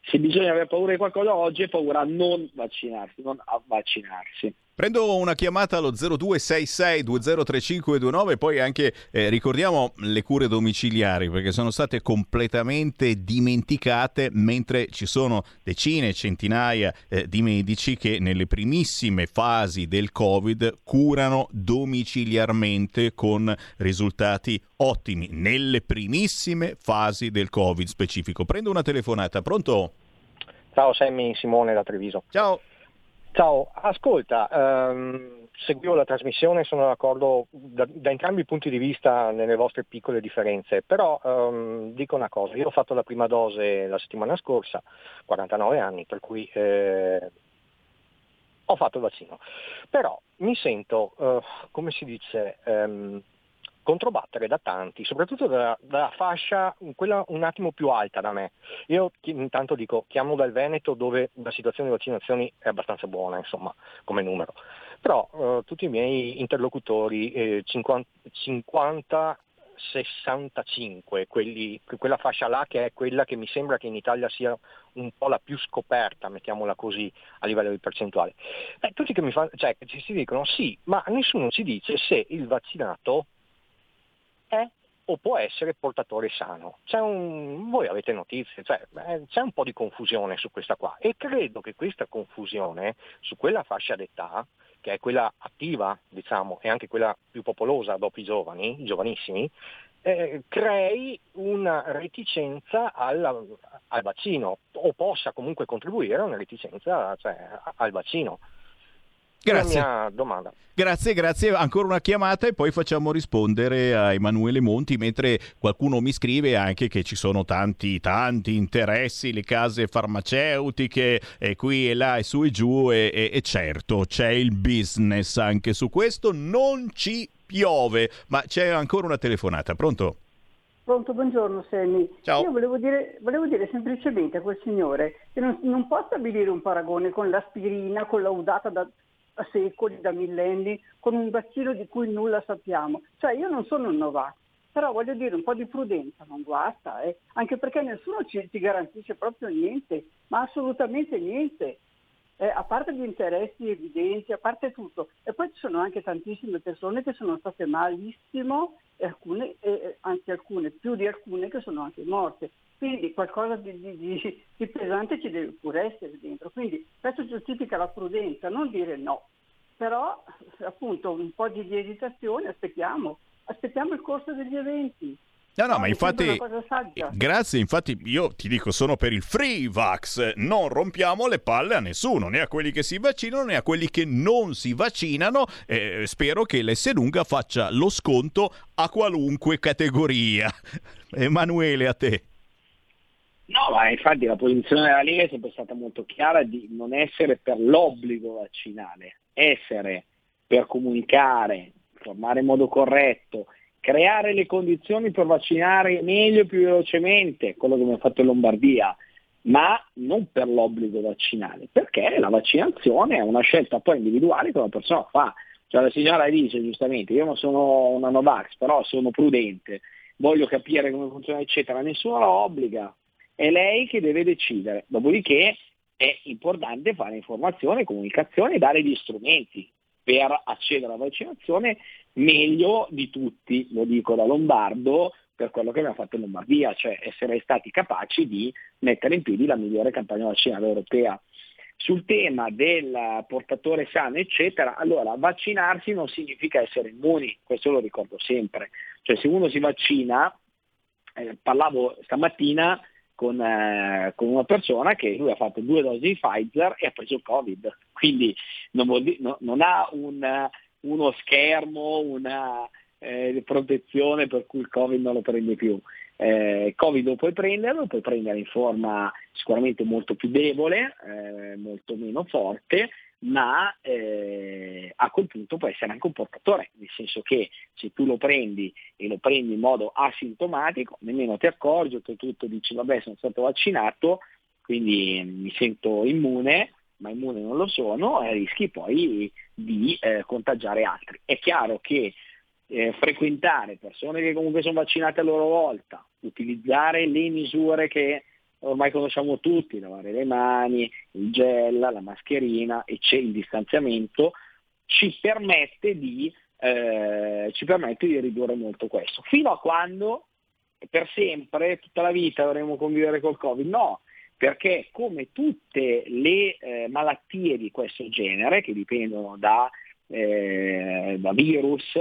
se bisogna avere paura di qualcosa oggi è paura a non vaccinarsi, non a vaccinarsi. Prendo una chiamata allo 0266203529 poi anche eh, ricordiamo le cure domiciliari perché sono state completamente dimenticate mentre ci sono decine, centinaia eh, di medici che nelle primissime fasi del Covid curano domiciliarmente con risultati ottimi nelle primissime fasi del Covid specifico. Prendo una telefonata, pronto? Ciao Sammy, Simone da Treviso. Ciao. Ciao, ascolta, ehm, seguivo la trasmissione, sono d'accordo da, da, entrambi i punti di vista nelle vostre piccole differenze, però ehm, dico una cosa, io ho fatto la prima dose la settimana scorsa, 49 anni, per cui eh, ho fatto il vaccino, però mi sento, eh, come si dice, ehm, controbattere da tanti, soprattutto dalla, dalla, fascia, quella un attimo più alta da me. Io intanto dico, chiamo dal Veneto dove la situazione di vaccinazioni è abbastanza buona, insomma, come numero. Però eh, tutti i miei interlocutori, eh, 50, 50 65, quelli, quella fascia là che è quella che mi sembra che in Italia sia un po' la più scoperta, mettiamola così, a livello di percentuale. Eh, tutti che mi fanno, cioè, ci si dicono sì, ma nessuno ci dice se il vaccinato o può essere portatore sano. Un, voi avete notizie, cioè, eh, c'è un po' di confusione su questa qua e credo che questa confusione su quella fascia d'età, che è quella attiva, diciamo, e anche quella più popolosa dopo i giovani, i giovanissimi, eh, crei una reticenza al, al, vaccino o possa comunque contribuire a una reticenza cioè, al vaccino. Grazie. La mia domanda. Grazie, grazie. Ancora una chiamata e poi facciamo rispondere a Emanuele Monti, mentre qualcuno mi scrive anche che ci sono tanti, tanti interessi, le case farmaceutiche, e qui e là e su e giù, e, e, e certo c'è il business anche su questo, non ci piove, ma c'è ancora una telefonata, pronto? Pronto, buongiorno Sammy. Ciao. Io volevo dire, volevo dire semplicemente a quel signore che non, non può stabilire un paragone con l'aspirina collaudata da, da secoli, da millenni, con un vaccino di cui nulla sappiamo. Cioè io non sono un Novax, però voglio dire un po' di prudenza non guasta, eh? anche perché nessuno ci, ci garantisce proprio niente, ma assolutamente niente eh, a parte gli interessi evidenti, a parte tutto. E poi ci sono anche tantissime persone che sono state malissimo, e alcune, eh, anzi alcune, più di alcune che sono anche morte. Quindi qualcosa di, di, di, di pesante ci deve pure essere dentro. Quindi questo giustifica la prudenza, non dire no. Però appunto un po' di esitazione, aspettiamo, aspettiamo il corso degli eventi. No, no, ma infatti, grazie, infatti io ti dico, sono per il free vax, non rompiamo le palle a nessuno, né a quelli che si vaccinano né a quelli che non si vaccinano, eh, spero che l'S lunga faccia lo sconto a qualunque categoria. [LAUGHS] Emanuele, a te. No, ma infatti la posizione della Lega è sempre stata molto chiara di non essere per l'obbligo vaccinale, essere per comunicare, informare in modo corretto, creare le condizioni per vaccinare meglio e più velocemente, quello che abbiamo fatto in Lombardia, ma non per l'obbligo vaccinale, perché la vaccinazione è una scelta poi individuale che una persona fa. Cioè la signora dice giustamente, io non sono una Novax, però sono prudente, voglio capire come funziona, eccetera, nessuno la obbliga, è lei che deve decidere. Dopodiché è importante fare informazione, comunicazione e dare gli strumenti per accedere alla vaccinazione meglio di tutti, lo dico da Lombardo, per quello che abbiamo fatto in Lombardia, cioè essere stati capaci di mettere in piedi la migliore campagna vaccinale europea. Sul tema del portatore sano, eccetera, allora vaccinarsi non significa essere immuni, questo lo ricordo sempre. Cioè se uno si vaccina, eh, parlavo stamattina con, eh, con, una persona che lui ha fatto due dosi di Pfizer e ha preso il Covid, quindi non, dire, no, non ha un, uno schermo, una eh, protezione per cui il Covid non lo prende più. Eh, Covid lo puoi prendere, lo puoi prendere in forma sicuramente molto più debole, eh, molto meno forte, ma eh, a quel punto può essere anche un portatore, nel senso che se tu lo prendi e lo prendi in modo asintomatico, nemmeno ti accorgi, oltretutto dici vabbè sono stato vaccinato, quindi mi sento immune, ma immune non lo sono, e rischi poi di eh, contagiare altri. È chiaro che eh, frequentare persone che comunque sono vaccinate a loro volta, utilizzare le misure che ormai conosciamo tutti, lavare le mani, il gel, la mascherina e c'è il distanziamento, ci permette di, eh, ci permette di ridurre molto questo. Fino a quando per sempre, tutta la vita dovremo convivere col Covid? No, perché come tutte le eh, malattie di questo genere, che dipendono da, eh, da virus,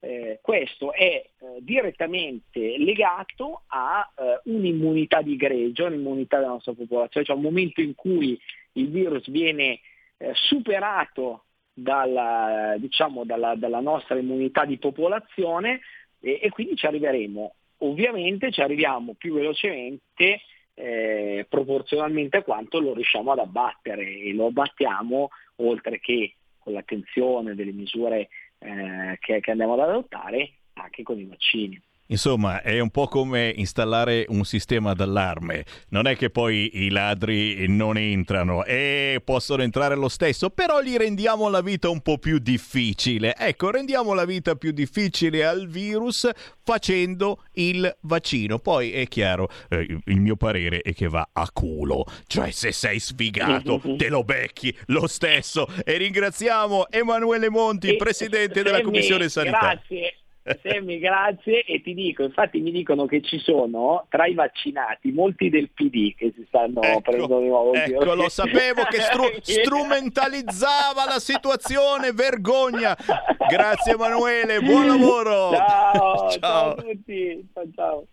eh, questo è eh, direttamente legato a eh, un'immunità di greggio, un'immunità della nostra popolazione, cioè un momento in cui il virus viene eh, superato dalla, diciamo, dalla, dalla, nostra immunità di popolazione e, e, quindi ci arriveremo. Ovviamente ci arriviamo più velocemente eh, proporzionalmente a quanto lo riusciamo ad abbattere e lo abbattiamo oltre che con l'attenzione delle misure eh, che, che andiamo ad adottare anche con i vaccini. Insomma, è un po' come installare un sistema d'allarme. Non è che poi i ladri non entrano e possono entrare lo stesso, però gli rendiamo la vita un po' più difficile. Ecco, rendiamo la vita più difficile al virus facendo il vaccino. Poi è chiaro, eh, il mio parere è che va a culo. Cioè, se sei sfigato, [LAUGHS] te lo becchi lo stesso. E ringraziamo Emanuele Monti, presidente della Commissione Sanità. Grazie. Semmi, grazie. E ti dico, infatti mi dicono che ci sono tra i vaccinati molti del PD che si stanno ecco, prendendo di nuovo. Ecco, lo sapevo che stru- [LAUGHS] strumentalizzava la situazione, vergogna. Grazie Emanuele, buon lavoro. Ciao, [LAUGHS] ciao. ciao a tutti. Ciao, ciao.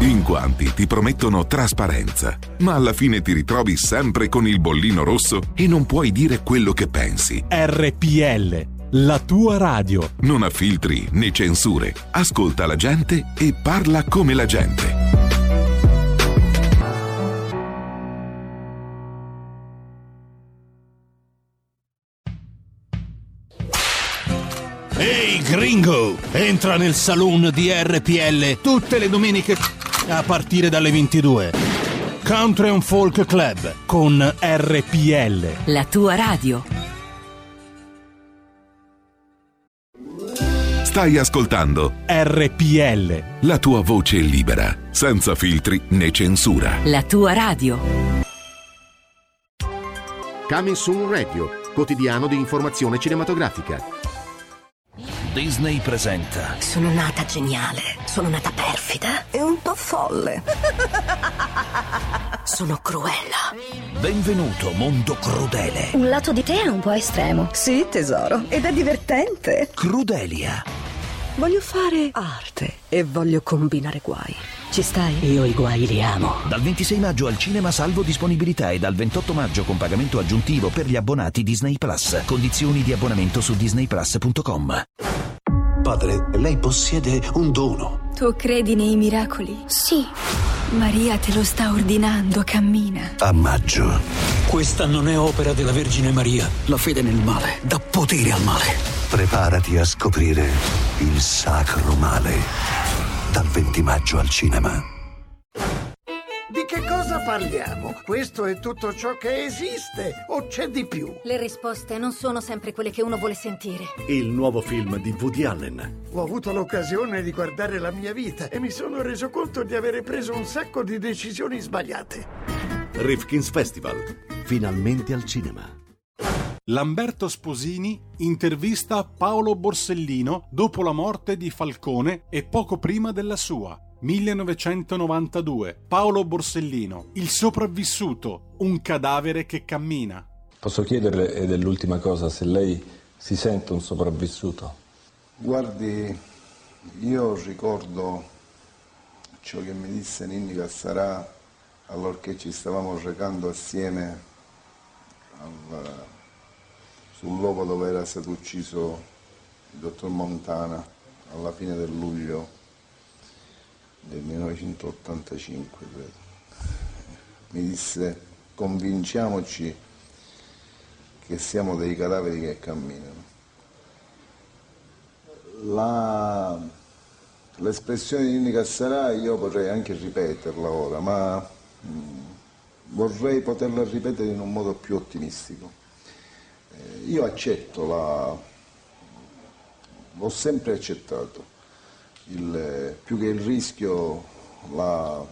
In quanti ti promettono trasparenza, ma alla fine ti ritrovi sempre con il bollino rosso e non puoi dire quello che pensi. RPL la tua radio. Non ha filtri né censure. Ascolta la gente e parla come la gente. Ehi, gringo entra nel saloon di RPL tutte le domeniche a partire dalle 22. Country and Folk Club con RPL. La tua radio. Stai ascoltando RPL. La tua voce libera, senza filtri né censura. La tua radio. Coming Soon Radio, quotidiano di informazione cinematografica. Disney presenta Sono nata geniale, sono nata perfida e un po' folle. [LAUGHS] Sono cruella. Benvenuto mondo crudele. Un lato di te è un po' estremo. Sì, tesoro, ed è divertente. Crudelia. Voglio fare arte e voglio combinare guai. Ci stai? Io i guai li amo. Dal 26 maggio al cinema salvo disponibilità e dal 28 maggio con pagamento aggiuntivo per gli abbonati Disney Plus. Condizioni di abbonamento su disneyplus.com. Padre, lei possiede un dono. Tu credi nei miracoli? Sì. Maria te lo sta ordinando, cammina. A maggio. Questa non è opera della Vergine Maria. La fede nel male dà potere al male. Preparati a scoprire il sacro male. Dal 20 maggio al cinema. Di che cosa parliamo? Questo è tutto ciò che esiste o c'è di più? Le risposte non sono sempre quelle che uno vuole sentire. Il nuovo film di Woody Allen. Ho avuto l'occasione di guardare la mia vita e mi sono reso conto di avere preso un sacco di decisioni sbagliate. Rifkin's Festival. Finalmente al cinema. Lamberto Sposini intervista Paolo Borsellino dopo la morte di Falcone e poco prima della sua. 1992. Paolo Borsellino, il sopravvissuto, un cadavere che cammina. Posso chiederle, ed è l'ultima cosa, se lei si sente un sopravvissuto? Guardi, io ricordo ciò che mi disse Ninni Cassarà allorché ci stavamo recando assieme al, sul luogo dove era stato ucciso il dottor Montana alla fine del luglio del 1985, credo. Mi disse convinciamoci che siamo dei cadaveri che camminano. La, l'espressione di Nini Cassarà io potrei anche ripeterla ora, ma mh, vorrei poterla ripetere in un modo più ottimistico. Eh, io accetto la... l'ho sempre accettato il, più che il rischio, la,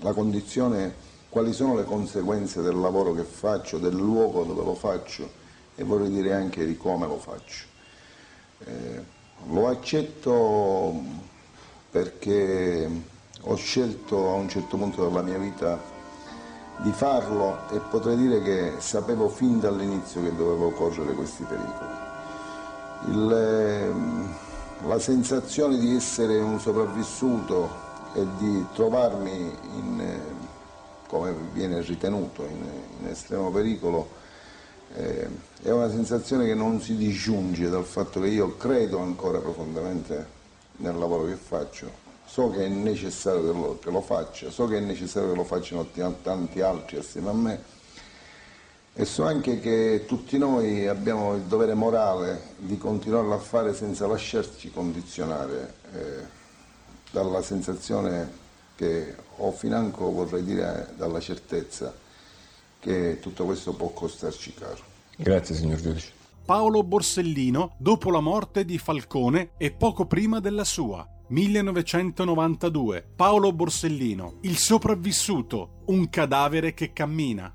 la condizione, quali sono le conseguenze del lavoro che faccio, del luogo dove lo faccio e vorrei dire anche di come lo faccio. Eh, lo accetto perché ho scelto a un certo punto della mia vita di farlo e potrei dire che sapevo fin dall'inizio che dovevo correre questi pericoli. Il, ehm, la sensazione di essere un sopravvissuto e di trovarmi in, eh, come viene ritenuto, in, in estremo pericolo, eh, è una sensazione che non si disgiunge dal fatto che io credo ancora profondamente nel lavoro che faccio, so che è necessario che lo, che lo faccia, so che è necessario che lo facciano tanti altri assieme a me e so anche che tutti noi abbiamo il dovere morale di continuarlo a fare senza lasciarci condizionare eh, dalla sensazione che ho financo, vorrei dire, dalla certezza che tutto questo può costarci caro. Grazie, signor giudice. Paolo Borsellino dopo la morte di Falcone e poco prima della sua. 1992. Paolo Borsellino, il sopravvissuto, un cadavere che cammina.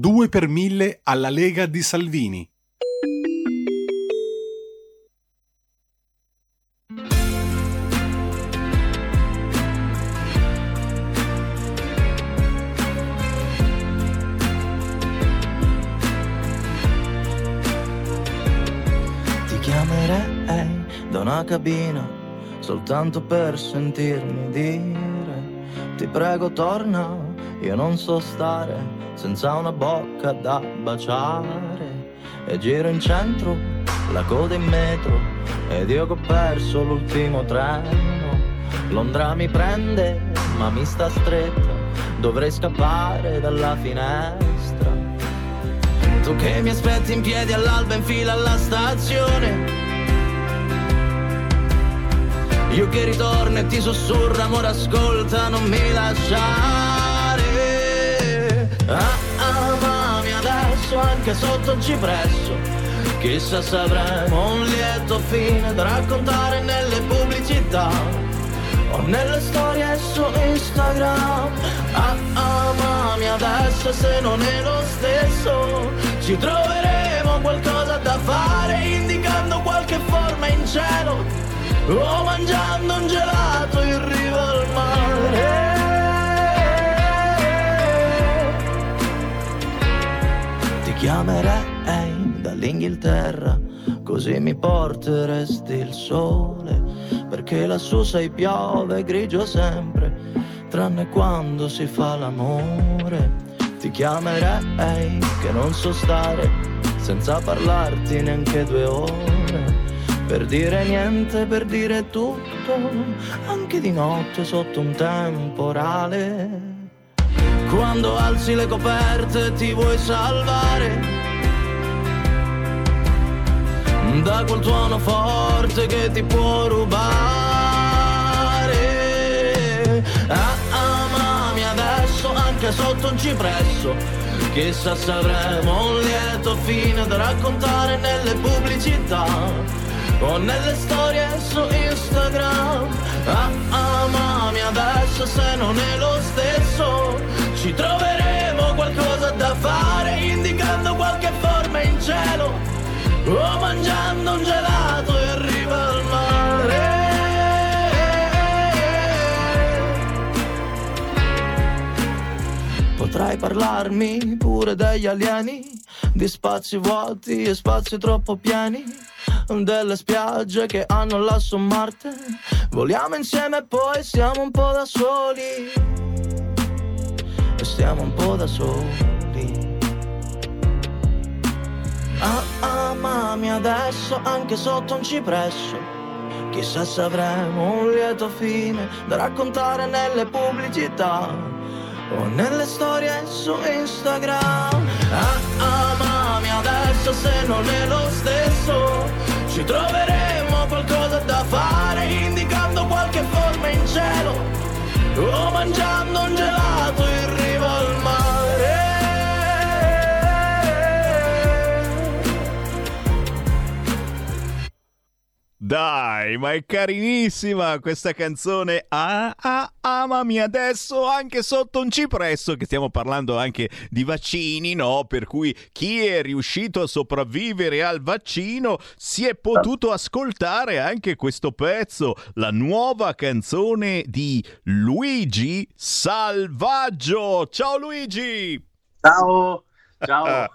2 per 1000 alla Lega di Salvini. cabina soltanto per sentirmi dire ti prego torna, io non so stare senza una bocca da baciare e giro in centro, la coda in metro ed io che ho perso l'ultimo treno. Londra mi prende ma mi sta stretta, dovrei scappare dalla finestra. Tu che mi aspetti in piedi all'alba in fila alla stazione io che ritorno e ti sussurro, amore ascolta, non mi lasciare. Ah, amami adesso anche sotto il cipresso. Chissà se avremo un lieto fine da raccontare nelle pubblicità o nelle storie su Instagram. Ah, amami adesso se non è lo stesso. Ci troveremo qualcosa da fare indicando qualche forma in cielo o mangiando un gelato in riva al mare. Chiamerei dall'Inghilterra, così mi porteresti il sole, perché lassù sei piove grigio sempre, tranne quando si fa l'amore. Ti chiamerei che non so stare senza parlarti neanche due ore per dire niente, per dire tutto, anche di notte sotto un temporale. Quando alzi le coperte ti vuoi salvare da quel tuono forte che ti può rubare. Ah, amami adesso anche sotto un cipresso. Chissà se avremo un lieto fine da raccontare nelle pubblicità o nelle storie su Instagram. Ah, amami adesso se non è lo stesso. Ci troveremo qualcosa da fare indicando qualche forma in cielo o mangiando un gelato in riva al mare. Potrai parlarmi pure degli alieni, di spazi vuoti e spazi troppo pieni delle spiagge che hanno lasso Marte. Voliamo insieme e poi siamo un po' da soli. Stiamo un po' da soli. Ah, amami adesso anche sotto un cipresso. Chissà se avremo un lieto fine da raccontare nelle pubblicità o nelle storie su Instagram. Ah, amami adesso se non è lo stesso ci troveremo qualcosa da fare indicando qualche forma in cielo o mangiando un gelato Dai, ma è carinissima questa canzone. Ah, ah, amami adesso anche sotto un cipresso, che stiamo parlando anche di vaccini, no? Per cui chi è riuscito a sopravvivere al vaccino si è potuto ascoltare anche questo pezzo, la nuova canzone di Luigi Salvaggio. Ciao Luigi! Ciao! Ciao.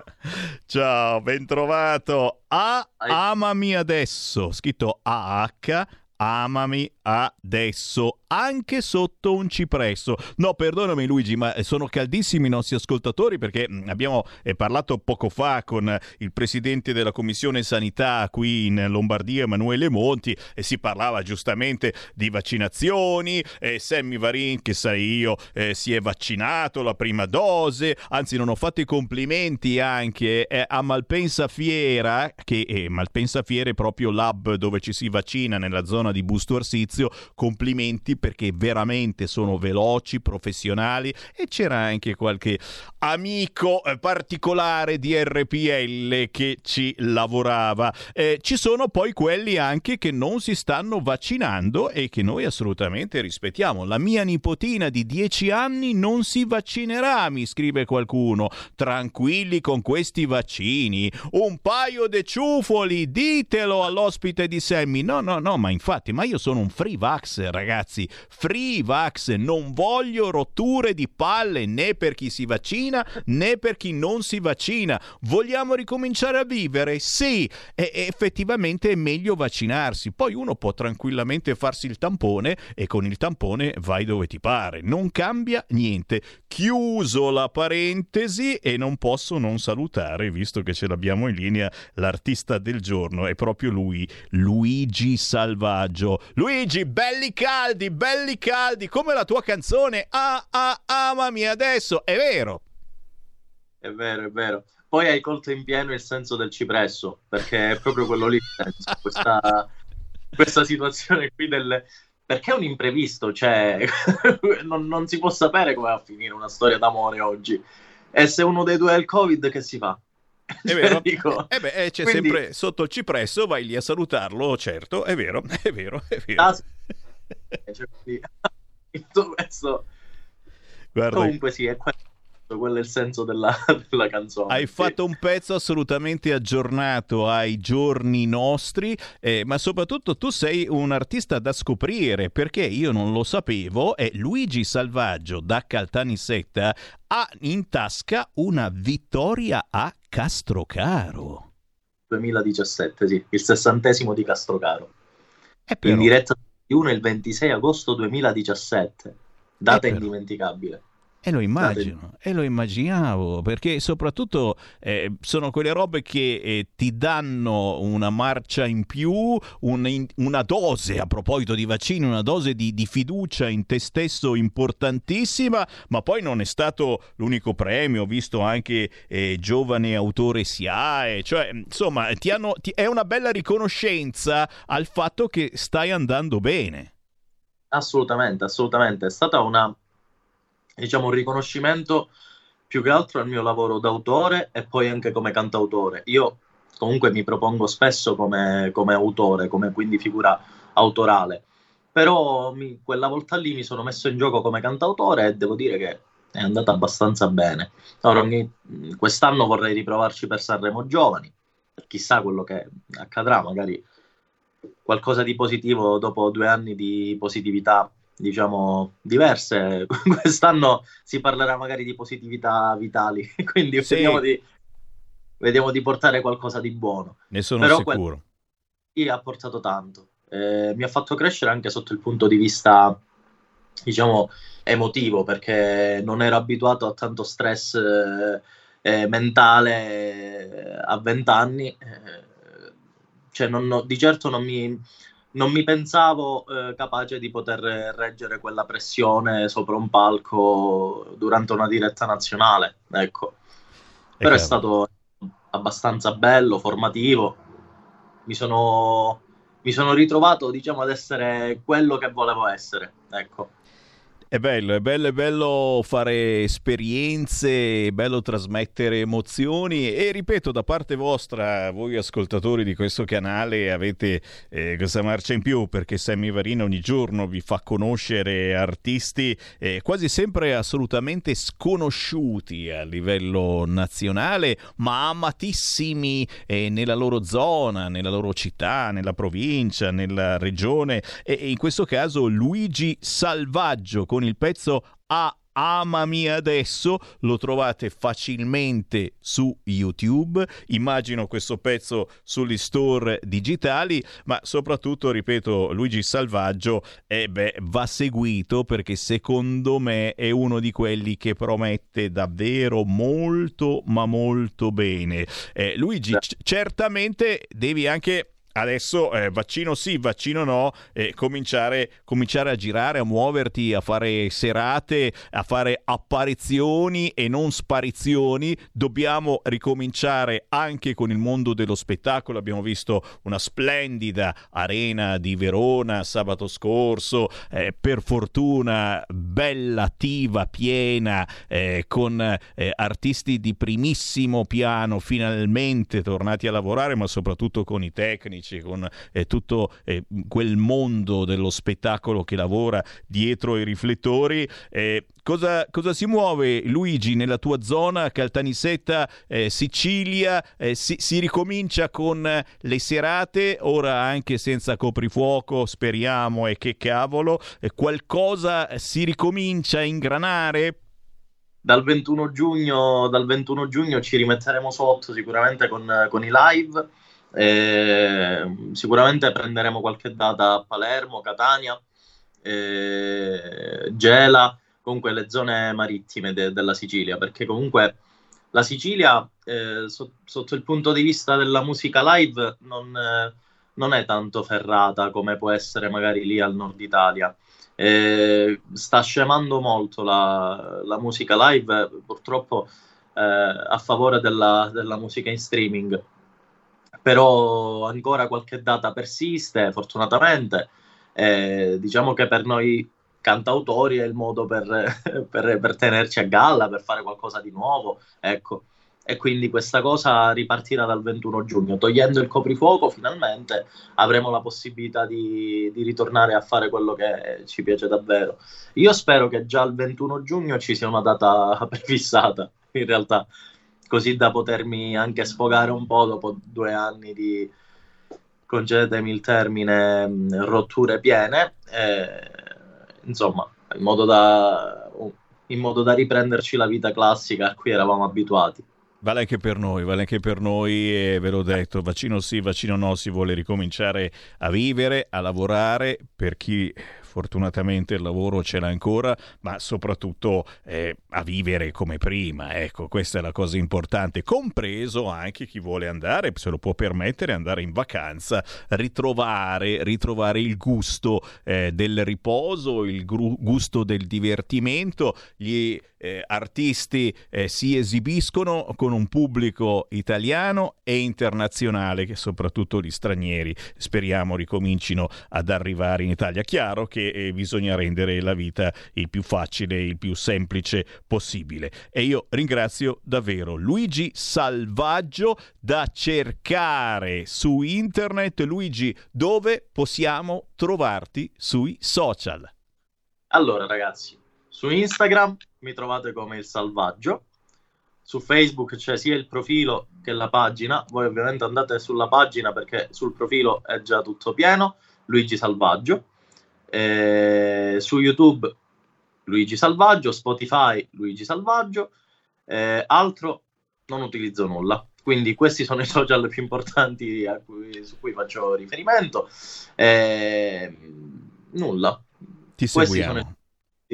Ciao, ben trovato. A Amami adesso, scritto AH Amami adesso, anche sotto un cipresso. No, perdonami Luigi, ma sono caldissimi i nostri ascoltatori perché mm, abbiamo eh, parlato poco fa con il presidente della Commissione Sanità qui in Lombardia, Emanuele Monti, e si parlava giustamente di vaccinazioni. Eh, Sammy Varin, che sai io, eh, si è vaccinato la prima dose, anzi non ho fatto i complimenti anche eh, a Malpensa Fiera, che è Malpensa Fiera è proprio l'hub dove ci si vaccina nella zona di Busto Arsizio, complimenti perché veramente sono veloci, professionali e c'era anche qualche amico eh, particolare di RPL che ci lavorava. Eh, ci sono poi quelli anche che non si stanno vaccinando e che noi assolutamente rispettiamo. La mia nipotina di 10 anni non si vaccinerà, mi scrive qualcuno. Tranquilli con questi vaccini. Un paio di ciufoli, ditelo all'ospite di Sammy. No, no, no, ma infatti infatti, ma io sono un free vax, ragazzi, free vax, non voglio rotture di palle né per chi si vaccina né per chi non si vaccina. Vogliamo ricominciare a vivere? Sì, e effettivamente è meglio vaccinarsi. Poi uno può tranquillamente farsi il tampone e con il tampone vai dove ti pare. Non cambia niente. Chiuso la parentesi e non posso non salutare, visto che ce l'abbiamo in linea, l'artista del giorno è proprio lui, Luigi Salvaggio. Luigi, belli caldi, belli caldi, come la tua canzone Ah ah amami adesso, è vero. È vero, è vero. Poi hai colto in pieno il senso del cipresso, perché è proprio quello lì, questa, questa situazione qui del, perché è un imprevisto, cioè [LAUGHS] non, non, si può sapere come va a finire una storia d'amore oggi. E se uno dei due ha il Covid, che si fa? È vero. [LAUGHS] Dico, eh beh, eh, c'è quindi... sempre sotto il cipresso, vai lì a salutarlo, certo, è vero, è vero, è vero. Ah, cioè, tutto [LAUGHS] questo... Guarda, Comunque sì, è quello quello è il senso della, [LAUGHS] della canzone. Hai sì. fatto un pezzo assolutamente aggiornato ai giorni nostri, eh, ma soprattutto tu sei un artista da scoprire perché io non lo sapevo e Luigi Salvaggio da Caltanissetta ha in tasca una vittoria a Castrocaro. 2017, sì, il sessantesimo di Castrocaro. Però... In diretta di 1 il 26 agosto 2017, data indimenticabile. E lo immagino, e lo immaginavo, perché soprattutto eh, sono quelle robe che eh, ti danno una marcia in più, un, una dose, a proposito di vaccini, una dose di, di, fiducia in te stesso importantissima, ma poi non è stato l'unico premio, ho visto anche eh, giovane autore SIAE, cioè insomma ti hanno, ti, è una bella riconoscenza al fatto che stai andando bene. Assolutamente, assolutamente, è stata una diciamo, un riconoscimento più che altro al mio lavoro d'autore e poi anche come cantautore. Io comunque mi propongo spesso come, come autore, come quindi figura autorale, però mi, quella volta lì mi sono messo in gioco come cantautore e devo dire che è andata abbastanza bene. Ora, ogni, quest'anno vorrei riprovarci per Sanremo Giovani, chissà quello che accadrà, magari qualcosa di positivo dopo due anni di positività diciamo, diverse. [LAUGHS] Quest'anno si parlerà magari di positività vitali, [LAUGHS] quindi sì. vediamo, di, vediamo, di, portare qualcosa di buono. Ne sono Però sicuro. Quel... ha portato tanto. Eh, mi ha fatto crescere anche sotto il punto di vista, diciamo, emotivo, perché non ero abituato a tanto stress eh, eh, mentale a vent'anni. Eh, cioè, non, di certo non mi non mi pensavo eh, capace di poter reggere quella pressione sopra un palco durante una diretta nazionale. Ecco. Però è, è stato abbastanza bello, formativo. Mi sono, mi sono ritrovato, diciamo, ad essere quello che volevo essere. Ecco. È bello, è bello, è bello fare esperienze, è bello trasmettere emozioni e ripeto da parte vostra, voi ascoltatori di questo canale avete eh, questa marcia in più perché Sammy Varina ogni giorno vi fa conoscere artisti eh, quasi sempre assolutamente sconosciuti a livello nazionale ma amatissimi eh, nella loro zona, nella loro città, nella provincia, nella regione e, e in questo caso Luigi Salvaggio con il pezzo A Amami adesso lo trovate facilmente su YouTube. Immagino questo pezzo sugli store digitali, ma soprattutto, ripeto, Luigi Salvaggio eh beh, va seguito perché secondo me è uno di quelli che promette davvero molto, ma molto bene. Eh, Luigi, c- certamente devi anche Adesso eh, vaccino sì, vaccino no, eh, cominciare, cominciare, a girare, a muoverti, a fare serate, a fare apparizioni e non sparizioni. Dobbiamo ricominciare anche con il mondo dello spettacolo. Abbiamo visto una splendida arena di Verona sabato scorso, eh, per fortuna bella, attiva, piena, eh, con eh, artisti di primissimo piano finalmente tornati a lavorare, ma soprattutto con i tecnici tecnici, con eh, tutto eh, quel mondo dello spettacolo che lavora dietro i riflettori. Eh, cosa, cosa, si muove Luigi nella tua zona, Caltanissetta, eh, Sicilia? Eh, si, si, ricomincia con le serate, ora anche senza coprifuoco, speriamo e che cavolo, qualcosa si ricomincia a ingranare? dal 21 giugno, dal 21 giugno ci rimetteremo sotto sicuramente con, con i live. Eh, sicuramente prenderemo qualche data a Palermo, Catania, eh, Gela, comunque le zone marittime de- della Sicilia, perché comunque la Sicilia, eh, so- sotto il punto di vista della musica live, non, non, è tanto ferrata come può essere magari lì al nord Italia. Eh, sta scemando molto la, la musica live, purtroppo eh, a favore della, della, musica in streaming. Però ancora qualche data persiste, fortunatamente. Eh, diciamo che per noi cantautori è il modo per, [LAUGHS] per, per, tenerci a galla, per fare qualcosa di nuovo. Ecco e quindi questa cosa ripartirà dal 21 giugno. Togliendo il coprifuoco, finalmente avremo la possibilità di, di, ritornare a fare quello che ci piace davvero. Io spero che già il 21 giugno ci sia una data [LAUGHS] prefissata, in realtà, così da potermi anche sfogare un po' dopo due anni di, concedetemi il termine, rotture piene. E, insomma, in modo da in modo da riprenderci la vita classica a cui eravamo abituati. Vale anche per noi, vale anche per noi e ve l'ho detto, vaccino sì, vaccino no, si vuole ricominciare a vivere, a lavorare per chi fortunatamente il lavoro ce l'ha ancora, ma soprattutto eh, a vivere come prima. Ecco, questa è la cosa importante, compreso anche chi vuole andare, se lo può permettere, andare in vacanza, ritrovare, ritrovare il gusto eh, del riposo, il gru- gusto del divertimento. Gli eh, artisti eh, si esibiscono con un pubblico italiano e internazionale, che soprattutto gli stranieri speriamo ricomincino ad arrivare in Italia. Chiaro che eh, bisogna rendere la vita il più facile, il più semplice possibile. E io ringrazio davvero Luigi Salvaggio da cercare su internet. Luigi, dove possiamo trovarti sui social? Allora ragazzi, su Instagram mi trovate come il Salvaggio. Su Facebook c'è sia il profilo che la pagina. Voi ovviamente andate sulla pagina perché sul profilo è già tutto pieno. Luigi Salvaggio. E su YouTube Luigi Salvaggio, Spotify Luigi Salvaggio. Eh, altro non utilizzo nulla. Quindi questi sono i social più importanti cui, su cui faccio riferimento. Eh, nulla. Ti seguiamo.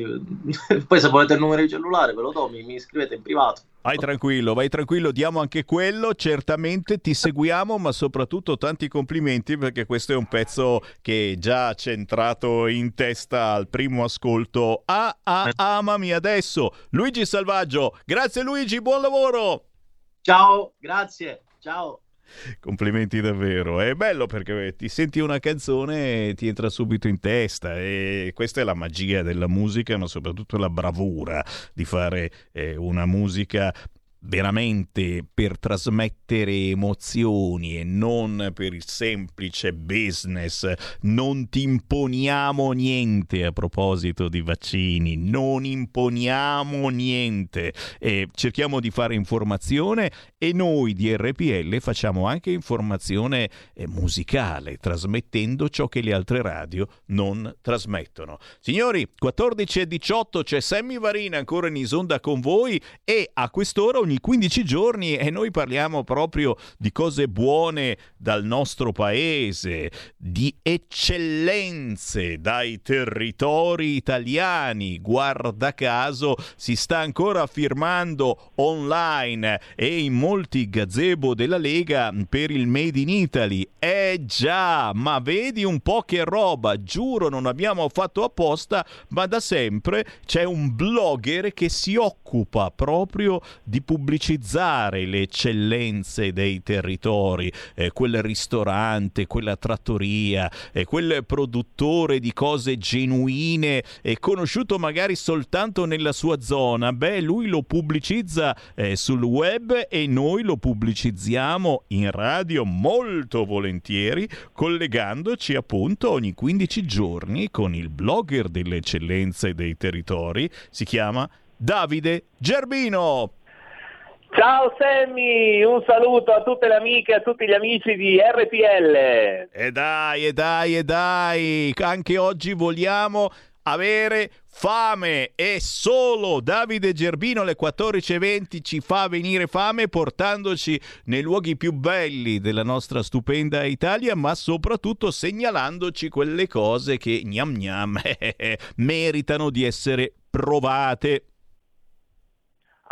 [LAUGHS] Poi se volete il numero di cellulare ve lo do, mi, mi iscrivete in privato. Vai tranquillo, vai tranquillo, diamo anche quello, certamente ti seguiamo, ma soprattutto tanti complimenti perché questo è un pezzo che già centrato in testa al primo ascolto. Ah, ah, amami adesso. Luigi Salvaggio, grazie Luigi, buon lavoro. Ciao, grazie, ciao. Complimenti davvero, è bello perché ti senti una canzone e ti entra subito in testa e questa è la magia della musica ma soprattutto la bravura di fare eh, una musica veramente per trasmettere emozioni e non per il semplice business. Non ti imponiamo niente a proposito di vaccini, non imponiamo niente. E cerchiamo di fare informazione e noi di RPL facciamo anche informazione eh, musicale, trasmettendo ciò che le altre radio non trasmettono. Signori, 14 e 18 c'è Sammy Varina ancora in isonda con voi e a quest'ora ogni 15 giorni e noi parliamo proprio di cose buone dal nostro paese, di eccellenze dai territori italiani. Guarda caso si sta ancora firmando online e in molti gazebo della Lega per il Made in Italy. Eh già, ma vedi un po' che roba, giuro non abbiamo fatto apposta, ma da sempre c'è un blogger che si occupa proprio di pubblicizzare le eccellenze dei territori, eh, quel ristorante, quella trattoria, eh, quel produttore di cose genuine e conosciuto magari soltanto nella sua zona. Beh, lui lo pubblicizza eh, sul web e noi noi lo pubblicizziamo in radio molto volentieri, collegandoci appunto ogni 15 giorni con il blogger delle eccellenze dei territori, si chiama Davide Gerbino. Ciao Sammy, un saluto a tutte le amiche e a tutti gli amici di RPL. E dai, e dai, e dai, anche oggi vogliamo avere fame e solo Davide Gerbino alle 14.20 ci fa venire fame portandoci nei luoghi più belli della nostra stupenda Italia ma soprattutto segnalandoci quelle cose che gnam gnam [LAUGHS] meritano di essere provate.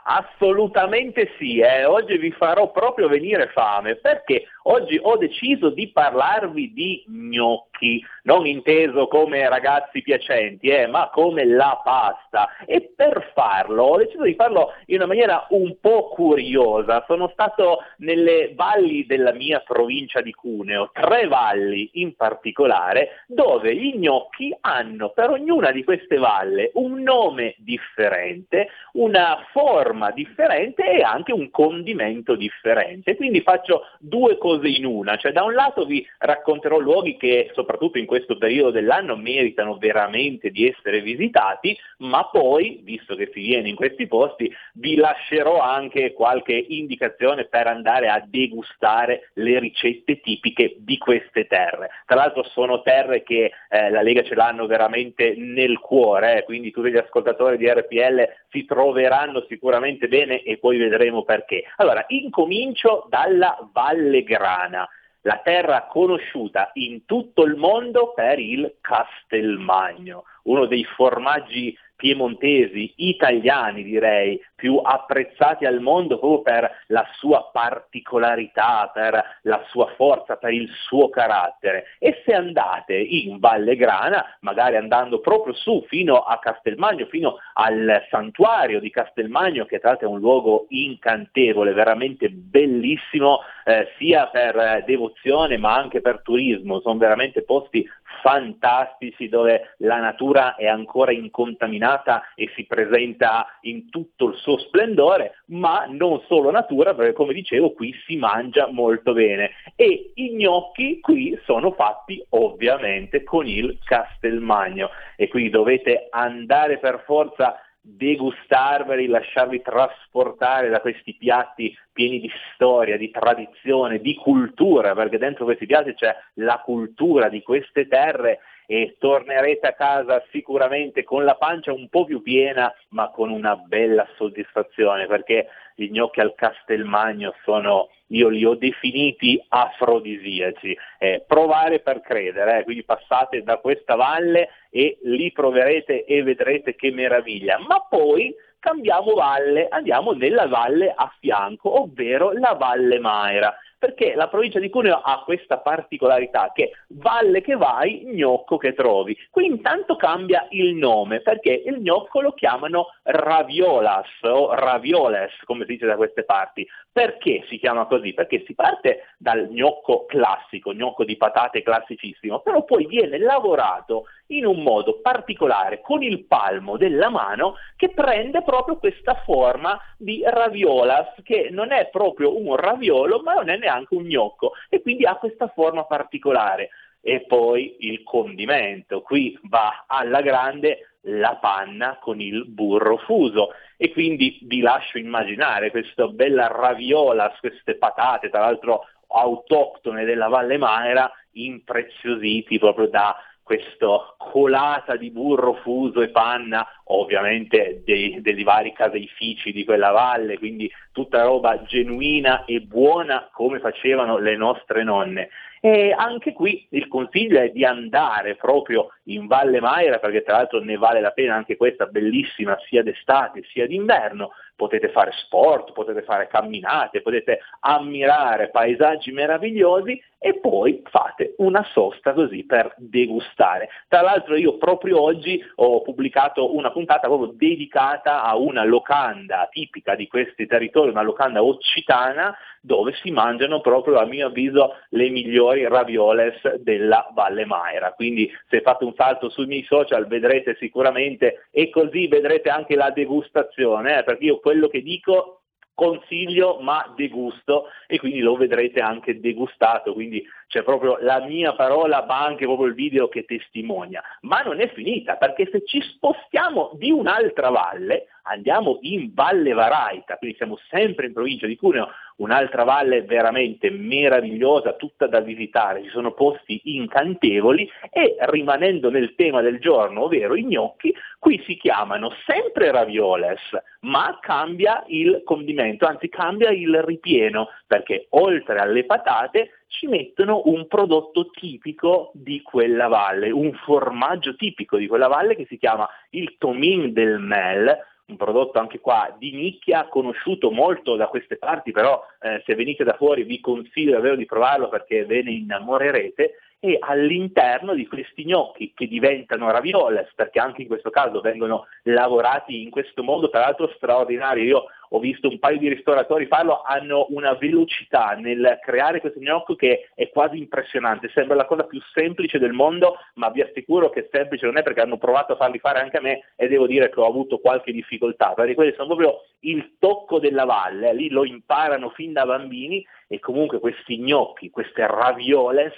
Assolutamente sì, eh. oggi vi farò proprio venire fame perché oggi ho deciso di parlarvi di gnocchi, non inteso come ragazzi piacenti, eh, ma come la pasta. E per farlo ho deciso di farlo in una maniera un po' curiosa. Sono stato nelle valli della mia provincia di Cuneo, tre valli in particolare, dove gli gnocchi hanno per ognuna di queste valle un nome differente, una forma differente e anche un condimento differente. Quindi faccio due cose in una, cioè da un lato vi racconterò luoghi che soprattutto in questo periodo dell'anno meritano veramente di essere visitati, ma poi, visto che si viene in questi posti, vi lascerò anche qualche indicazione per andare a degustare le ricette tipiche di queste terre. Tra l'altro sono terre che eh, la Lega ce l'hanno veramente nel cuore, eh, quindi tutti gli ascoltatori di RPL si troveranno sicuramente bene e poi vedremo perché. Allora, incomincio dalla Valle Grana, la terra conosciuta in tutto il mondo per il Castelmagno, uno dei formaggi piemontesi, italiani direi, più apprezzati al mondo proprio per la sua particolarità, per la sua forza, per il suo carattere. E se andate in Valle Grana, magari andando proprio su fino a Castelmagno, fino al santuario di Castelmagno, che tra l'altro è un luogo incantevole, veramente bellissimo, eh, sia per devozione ma anche per turismo, sono veramente posti fantastici dove la natura è ancora incontaminata e si presenta in tutto il suo splendore, ma non solo natura, perché come dicevo qui si mangia molto bene. E i gnocchi qui sono fatti ovviamente con il Castelmagno. E quindi dovete andare per forza degustarveli, lasciarvi trasportare da questi piatti pieni di storia, di tradizione, di cultura, perché dentro questi piatti c'è la cultura di queste terre e tornerete a casa sicuramente con la pancia un po' più piena, ma con una bella soddisfazione, perché gli gnocchi al Castelmagno sono, io li ho definiti afrodisiaci. Eh, provare per credere, eh, quindi passate da questa valle e li proverete e vedrete che meraviglia. Ma poi cambiamo valle, andiamo nella valle a fianco, ovvero la Valle Maira perché la provincia di Cuneo ha questa particolarità che valle che vai, gnocco che trovi. Qui intanto cambia il nome, perché il gnocco lo chiamano raviolas o ravioles, come si dice da queste parti. Perché si chiama così? Perché si parte dal gnocco classico, gnocco di patate classicissimo, però poi viene lavorato in un modo particolare con il palmo della mano che prende proprio questa forma di raviolas, che non è proprio un raviolo, ma non è neanche un gnocco e quindi ha questa forma particolare. E poi il condimento, qui va alla grande la panna con il burro fuso e quindi vi lascio immaginare questa bella raviola, queste patate, tra l'altro autoctone della Valle Maera, impreziositi proprio da questa colata di burro fuso e panna, ovviamente dei, dei vari caseifici di quella valle, quindi tutta roba genuina e buona come facevano le nostre nonne. E anche qui il consiglio è di andare proprio in Valle Maira, perché tra l'altro ne vale la pena anche questa bellissima sia d'estate sia d'inverno, potete fare sport, potete fare camminate, potete ammirare paesaggi meravigliosi e poi fate una sosta così per degustare. Tra l'altro io proprio oggi ho pubblicato una puntata proprio dedicata a una locanda tipica di questi territori, una locanda occitana dove si mangiano proprio a mio avviso le migliori ravioles della Valle Maira. Quindi se fate un salto sui miei social vedrete sicuramente e così vedrete anche la degustazione, eh, perché io quello che dico consiglio ma degusto e quindi lo vedrete anche degustato, quindi c'è proprio la mia parola ma anche proprio il video che testimonia. Ma non è finita perché se ci spostiamo di un'altra valle, andiamo in Valle Varaita, quindi siamo sempre in provincia di Cuneo, un'altra valle veramente meravigliosa, tutta da visitare, ci sono posti incantevoli e rimanendo nel tema del giorno, ovvero i gnocchi, qui si chiamano sempre ravioles, ma cambia il condimento, anzi cambia il ripieno, perché oltre alle patate ci mettono un prodotto tipico di quella valle, un formaggio tipico di quella valle che si chiama il tomin del mel, un prodotto anche qua di nicchia, conosciuto molto da queste parti, però eh, se venite da fuori vi consiglio davvero di provarlo perché ve ne innamorerete e all'interno di questi gnocchi che diventano ravioles, perché anche in questo caso vengono lavorati in questo modo, tra l'altro straordinario, io ho visto un paio di ristoratori farlo, hanno una velocità nel creare questo gnocco che è quasi impressionante, sembra la cosa più semplice del mondo, ma vi assicuro che semplice non è perché hanno provato a farli fare anche a me e devo dire che ho avuto qualche difficoltà, perché quelli sono proprio il tocco della valle, lì lo imparano fin da bambini e comunque questi gnocchi, queste ravioles,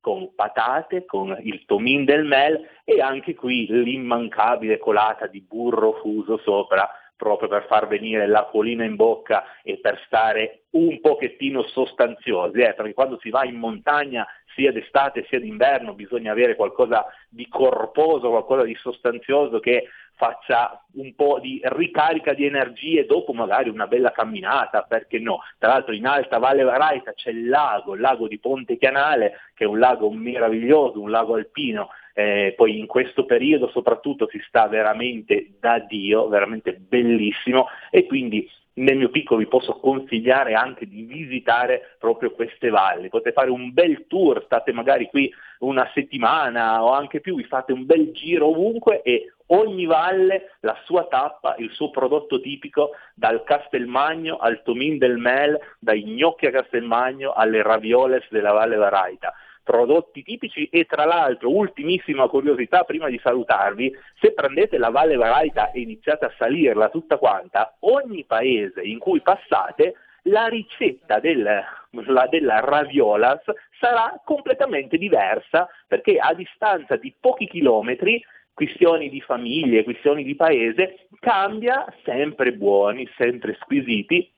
con patate, con il tomin del mel e anche qui l'immancabile colata di burro fuso sopra proprio per far venire l'acquolina in bocca e per stare un pochettino sostanziosi, eh, perché quando si va in montagna sia d'estate sia d'inverno bisogna avere qualcosa di corposo, qualcosa di sostanzioso che faccia un po' di ricarica di energie dopo magari una bella camminata, perché no? Tra l'altro in Alta Valle Varaita c'è il lago, il lago di Ponte Canale, che è un lago meraviglioso, un lago alpino, eh, poi in questo periodo soprattutto si sta veramente da Dio, veramente bellissimo e quindi nel mio piccolo vi posso consigliare anche di visitare proprio queste valli. Potete fare un bel tour, state magari qui una settimana o anche più, vi fate un bel giro ovunque e ogni valle la sua tappa, il suo prodotto tipico, dal Castelmagno al Tomin del Mel, dai gnocchi a Castelmagno alle ravioles della Valle Varaita prodotti tipici e tra l'altro, ultimissima curiosità prima di salutarvi, se prendete la Valle Varaita e iniziate a salirla tutta quanta, ogni paese in cui passate la ricetta del, la, della raviolas sarà completamente diversa perché a distanza di pochi chilometri questioni di famiglie, questioni di paese, cambia sempre buoni, sempre squisiti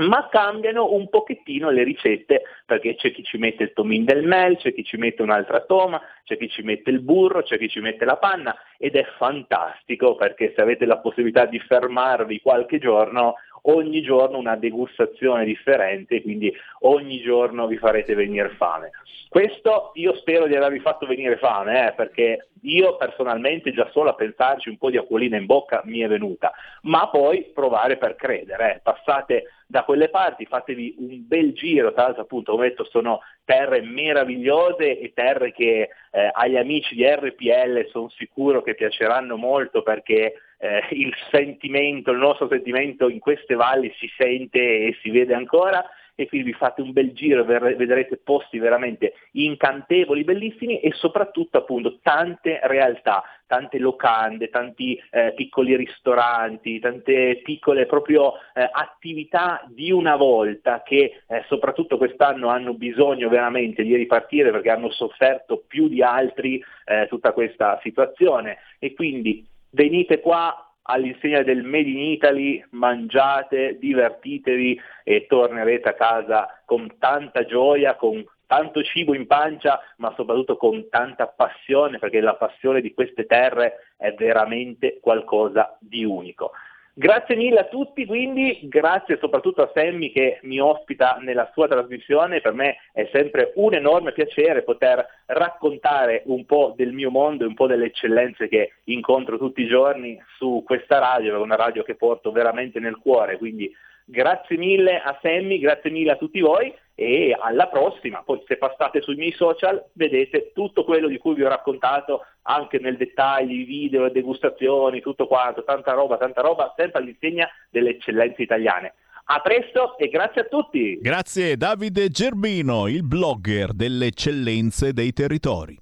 ma cambiano un pochettino le ricette perché c'è chi ci mette il tomin del mel, c'è chi ci mette un'altra toma, c'è chi ci mette il burro, c'è chi ci mette la panna ed è fantastico perché se avete la possibilità di fermarvi qualche giorno ogni giorno una degustazione differente, quindi ogni giorno vi farete venire fame. Questo io spero di avervi fatto venire fame, eh, perché io personalmente già solo a pensarci un po' di acquolina in bocca mi è venuta, ma poi provare per credere, eh. passate da quelle parti, fatevi un bel giro, tra l'altro appunto come detto sono terre meravigliose e terre che eh, agli amici di RPL sono sicuro che piaceranno molto perché eh, il sentimento, il nostro sentimento in queste valli si sente e si vede ancora e quindi vi fate un bel giro, vedrete posti veramente incantevoli, bellissimi e soprattutto appunto tante realtà, tante locande, tanti eh, piccoli ristoranti, tante piccole proprio eh, attività di una volta che eh, soprattutto quest'anno hanno bisogno veramente di ripartire perché hanno sofferto più di altri eh, tutta questa situazione. E quindi venite qua all'insegna del Made in Italy, mangiate, divertitevi e tornerete a casa con tanta gioia, con tanto cibo in pancia, ma soprattutto con tanta passione, perché la passione di queste terre è veramente qualcosa di unico. Grazie mille a tutti, quindi. Grazie soprattutto a Sammy che mi ospita nella sua trasmissione, per me è sempre un enorme piacere poter raccontare un po' del mio mondo e un po' delle eccellenze che incontro tutti i giorni su questa radio, una radio che porto veramente nel cuore, quindi grazie mille a Sammy, grazie mille a tutti voi e alla prossima. Poi se passate sui miei social vedete tutto quello di cui vi ho raccontato anche nel dettaglio, i video, le degustazioni, tutto quanto, tanta roba, tanta roba, sempre all'insegna delle eccellenze italiane. A presto e grazie a tutti. Grazie Davide Gerbino, il blogger delle eccellenze dei territori.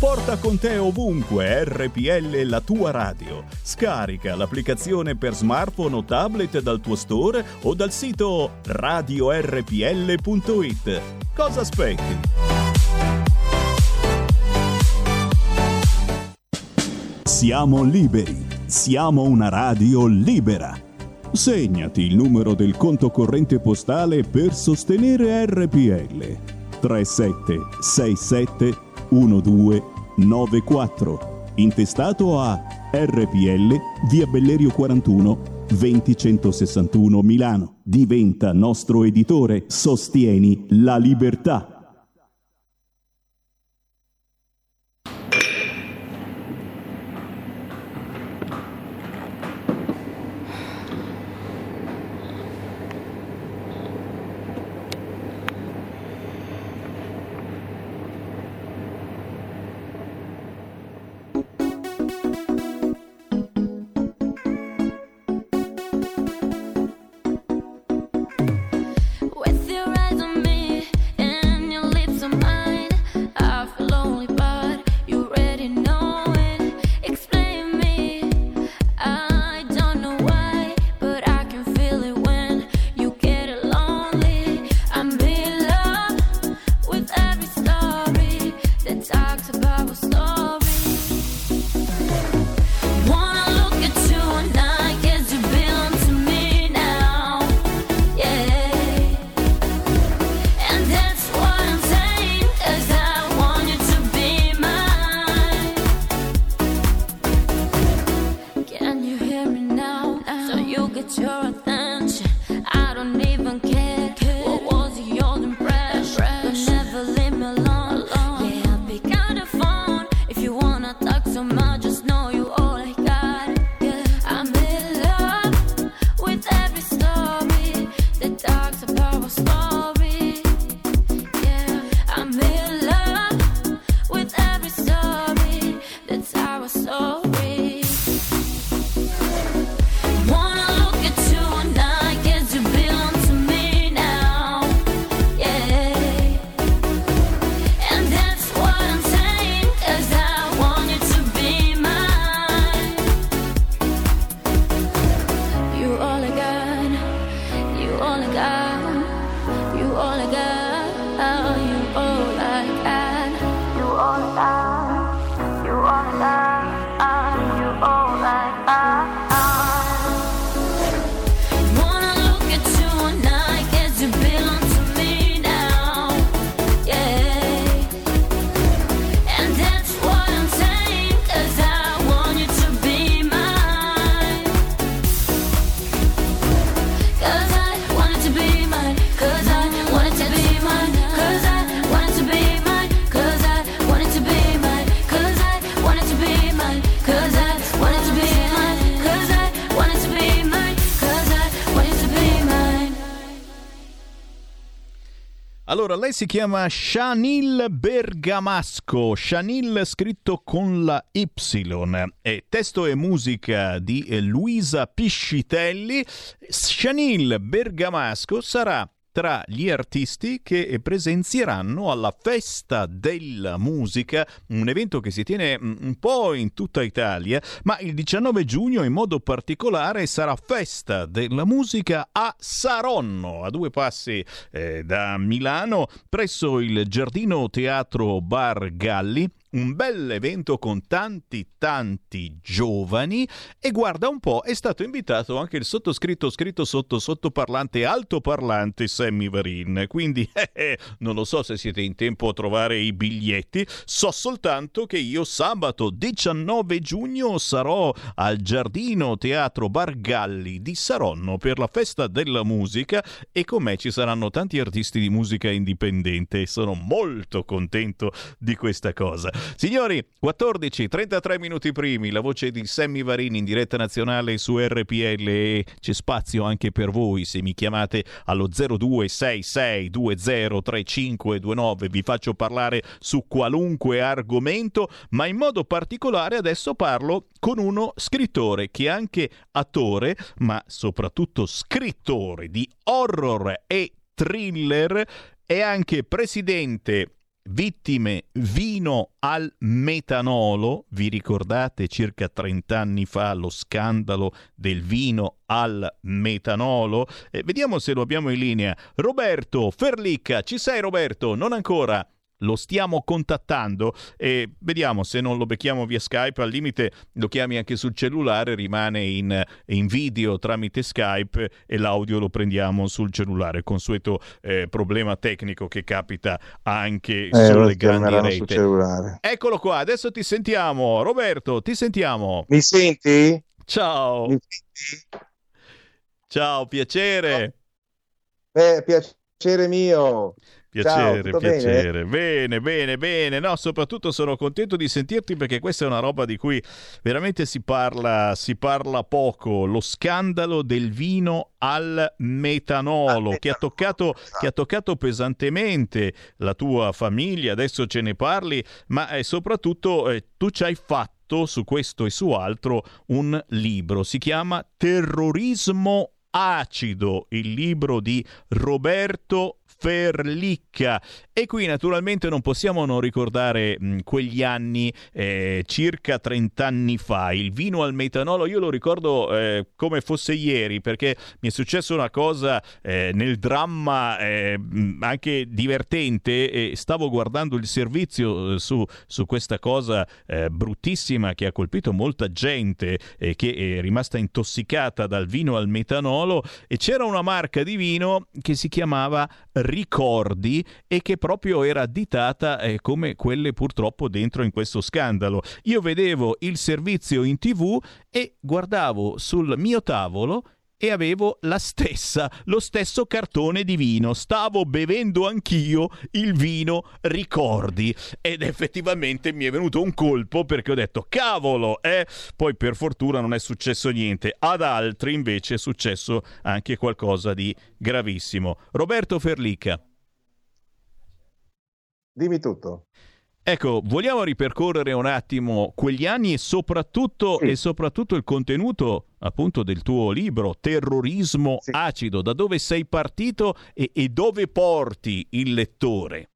Porta con te ovunque RPL la tua radio. Scarica l'applicazione per smartphone o tablet dal tuo store o dal sito radiorpl.it. Cosa aspetti? Siamo liberi. Siamo una radio libera. Segnati il numero del conto corrente postale per sostenere RPL. 3767 1294. Intestato a RPL via Bellerio 41 20161 Milano. Diventa nostro editore. Sostieni la libertà. Allora, lei si chiama Shanil Bergamasco, Shanil scritto con la Y, e testo e musica di Luisa Piscitelli. Shanil Bergamasco sarà tra gli artisti che presenzieranno alla Festa della Musica, un evento che si tiene mm, un po' in tutta Italia, ma il 19 giugno in modo particolare sarà Festa della Musica a Saronno, a due passi eh, da Milano, presso il Giardino Teatro Bar Galli un bel evento con tanti tanti giovani e guarda un po' è stato invitato anche il sottoscritto scritto sotto sottoparlante altoparlante Sammy Varin. Quindi [LAUGHS] eh, eh, non lo so se siete in tempo a trovare i biglietti. So soltanto che io sabato 19 giugno sarò al Giardino Teatro Bargalli di Saronno per la festa della musica e con me ci saranno tanti artisti di musica indipendente sono molto contento di questa cosa Signori, 14, 33 minuti primi, la voce di Sammy Varini in diretta nazionale su RPL c'è spazio anche per voi se mi chiamate allo 0266203529, vi faccio parlare su qualunque argomento, ma in modo particolare adesso parlo con uno scrittore che è anche attore, ma soprattutto scrittore di horror e thriller, è anche presidente vittime vino al metanolo, vi ricordate circa 30 anni fa lo scandalo del vino al metanolo? Eh, vediamo se lo abbiamo in linea. Roberto Ferlicca, ci sei Roberto? Non ancora lo stiamo contattando e vediamo se non lo becchiamo via Skype, al limite lo chiami anche sul cellulare, rimane in, in video tramite Skype e l'audio lo prendiamo sul cellulare, consueto eh, problema tecnico che capita anche eh, sulle grandi. Cellulare. Eccolo qua, adesso ti sentiamo. Roberto, ti sentiamo. Mi senti? Ciao. Mi senti? Ciao, piacere. Beh, piacere mio. Piacere, Ciao, piacere. Bene? bene, bene, bene. No, soprattutto sono contento di sentirti perché questa è una roba di cui veramente si parla, si parla poco. Lo scandalo del vino al metanolo, che, ha toccato, che ha toccato pesantemente la tua famiglia. Adesso ce ne parli, ma eh, soprattutto eh, tu ci hai fatto su questo e su altro un libro. Si chiama Terrorismo acido, il libro di Roberto Ferlicca. E qui naturalmente non possiamo non ricordare mh, quegli anni, eh, circa 30 anni fa. Il vino al metanolo, io lo ricordo eh, come fosse ieri, perché mi è successa una cosa eh, nel dramma eh, anche divertente. Stavo guardando il servizio eh, su, su questa cosa eh, bruttissima che ha colpito molta gente che è rimasta intossicata dal vino al metanolo. E c'era una marca di vino che si chiamava ricordi e che proprio era additata eh, come quelle purtroppo dentro in questo scandalo. Io vedevo il servizio in tv e guardavo sul mio tavolo e avevo la stessa, lo stesso cartone di vino. Stavo bevendo anch'io il vino ricordi ed effettivamente mi è venuto un colpo perché ho detto cavolo, eh? Poi per fortuna non è successo niente. Ad altri invece è successo anche qualcosa di gravissimo. Roberto Ferlica. Dimmi tutto. Ecco, vogliamo ripercorrere un attimo quegli anni e soprattutto, sì. e soprattutto il contenuto appunto del tuo libro, Terrorismo sì. acido, da dove sei partito e, e dove porti il lettore?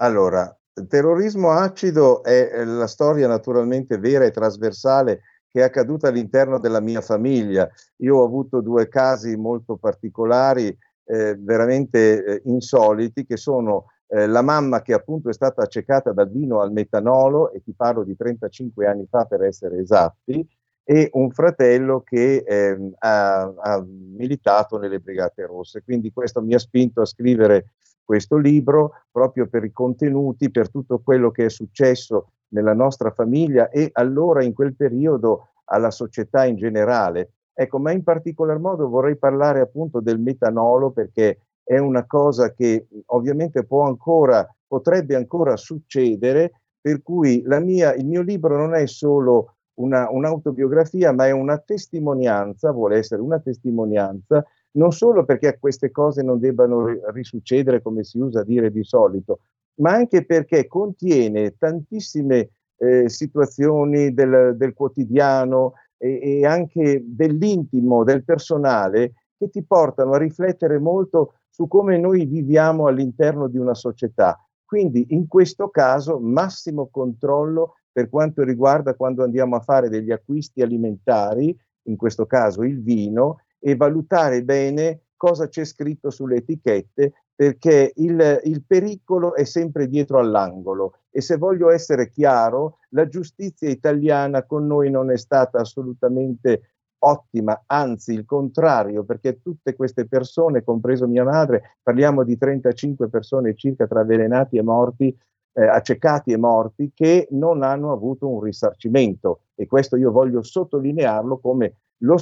Allora, terrorismo acido è la storia naturalmente vera e trasversale che è accaduta all'interno della mia famiglia. Io ho avuto due casi molto particolari, eh, veramente eh, insoliti, che sono eh, la mamma che appunto è stata accecata dal vino al metanolo, e ti parlo di 35 anni fa per essere esatti, e un fratello che eh, ha, ha, militato nelle Brigate Rosse. Quindi questo mi ha spinto a scrivere questo libro proprio per i contenuti, per tutto quello che è successo nella nostra famiglia e allora in quel periodo alla società in generale. Ecco, ma in particolar modo vorrei parlare appunto del metanolo perché è una cosa che ovviamente può ancora, potrebbe ancora succedere, per cui mia, il mio libro non è solo una, un'autobiografia, ma è una testimonianza, vuole essere una testimonianza, non solo perché queste cose non debbano risuccedere come si usa dire di solito, ma anche perché contiene tantissime eh, situazioni del, del quotidiano e, e anche dell'intimo, del personale, che ti portano a riflettere molto su come noi viviamo all'interno di una società. Quindi in questo caso massimo controllo per quanto riguarda quando andiamo a fare degli acquisti alimentari, in questo caso il vino, e valutare bene cosa c'è scritto sulle etichette perché il, il, pericolo è sempre dietro all'angolo e se voglio essere chiaro, la giustizia italiana con noi non è stata assolutamente ottima, anzi il contrario, perché tutte queste persone, compreso mia madre, parliamo di 35 persone circa tra avvelenati e morti, eh, accecati e morti, che non hanno avuto un risarcimento. E questo io voglio sottolinearlo come lo,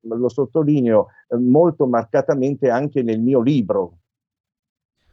lo sottolineo eh, molto marcatamente anche nel mio libro.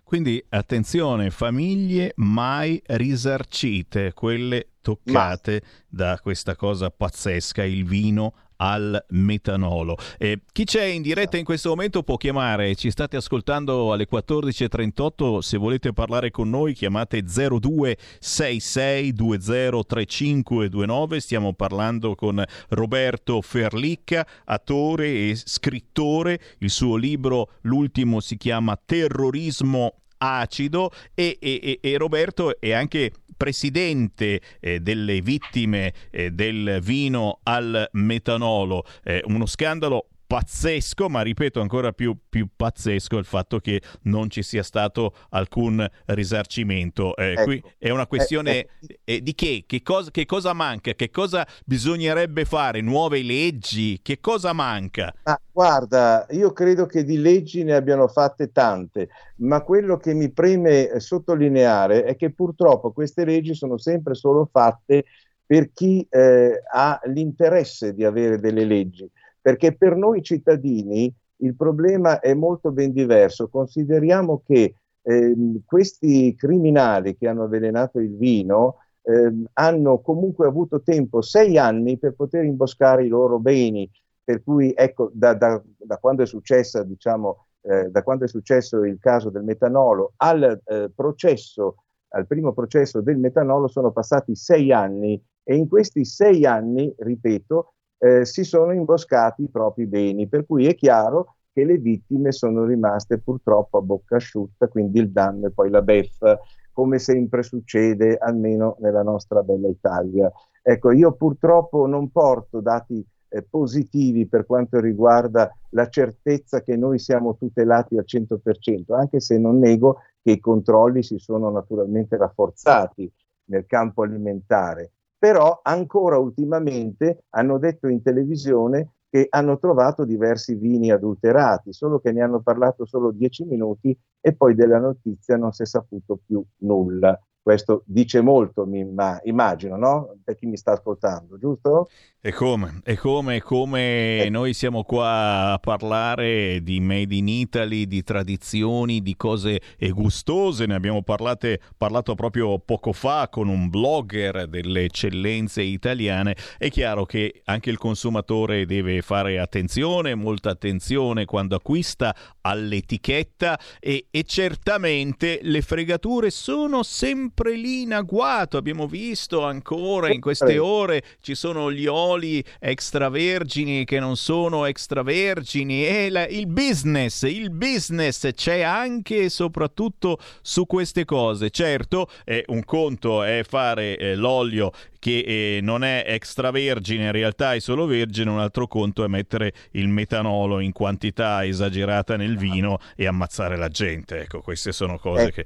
Quindi attenzione, famiglie mai risarcite, quelle toccate Ma... da questa cosa pazzesca, il vino al metanolo. Eh, chi c'è in diretta in questo momento può chiamare, ci state ascoltando alle 14.38, se volete parlare con noi chiamate 0266203529, stiamo parlando con Roberto Ferlicca, attore e scrittore, il suo libro l'ultimo si chiama Terrorismo acido e, e, e Roberto è anche presidente eh, delle vittime eh, del vino al metanolo, eh, uno scandalo pazzesco, ma ripeto ancora più, più, pazzesco il fatto che non ci sia stato alcun risarcimento. Eh, ecco. Qui è una questione eh, eh. eh di che? Che cosa, che cosa, manca? Che cosa bisognerebbe fare? Nuove leggi? Che cosa manca? Ah, guarda, io credo che di leggi ne abbiano fatte tante, ma quello che mi preme sottolineare è che purtroppo queste leggi sono sempre solo fatte per chi eh, ha l'interesse di avere delle leggi perché per noi cittadini il problema è molto ben diverso. Consideriamo che ehm, questi criminali che hanno avvelenato il vino ehm, hanno comunque avuto tempo, sei anni, per poter imboscare i loro beni. Per cui, ecco, da, da, da quando è successa, diciamo, eh, da quando è successo il caso del metanolo al eh, processo, al primo processo del metanolo sono passati sei anni e in questi sei anni, ripeto, eh, si sono imboscati i propri beni, per cui è chiaro che le vittime sono rimaste purtroppo a bocca asciutta, quindi il danno e poi la beffa, come sempre succede almeno nella nostra bella Italia. Ecco, io purtroppo non porto dati eh, positivi per quanto riguarda la certezza che noi siamo tutelati al 100%, anche se non nego che i controlli si sono naturalmente rafforzati nel campo alimentare però ancora ultimamente hanno detto in televisione che hanno trovato diversi vini adulterati, solo che ne hanno parlato solo dieci minuti e poi della notizia non si è saputo più nulla. Questo dice molto, mi immagino, no? Per chi mi sta ascoltando, giusto? E come? E come, come eh. noi siamo qua a parlare di Made in Italy, di tradizioni, di cose gustose, ne abbiamo parlate, parlato proprio poco fa con un blogger delle eccellenze italiane, è chiaro che anche il consumatore deve fare attenzione, molta attenzione quando acquista all'etichetta e, e certamente le fregature sono sempre lì in agguato, abbiamo visto ancora in queste ore ci sono gli oli oli extravergini che non sono extravergini e la, il business, il business c'è anche e soprattutto su queste cose. Certo, eh, un conto è fare eh, l'olio che eh, non è extravergine, in realtà è solo vergine, un altro conto è mettere il metanolo in quantità esagerata nel vino e ammazzare la gente. Ecco, queste sono cose eh, che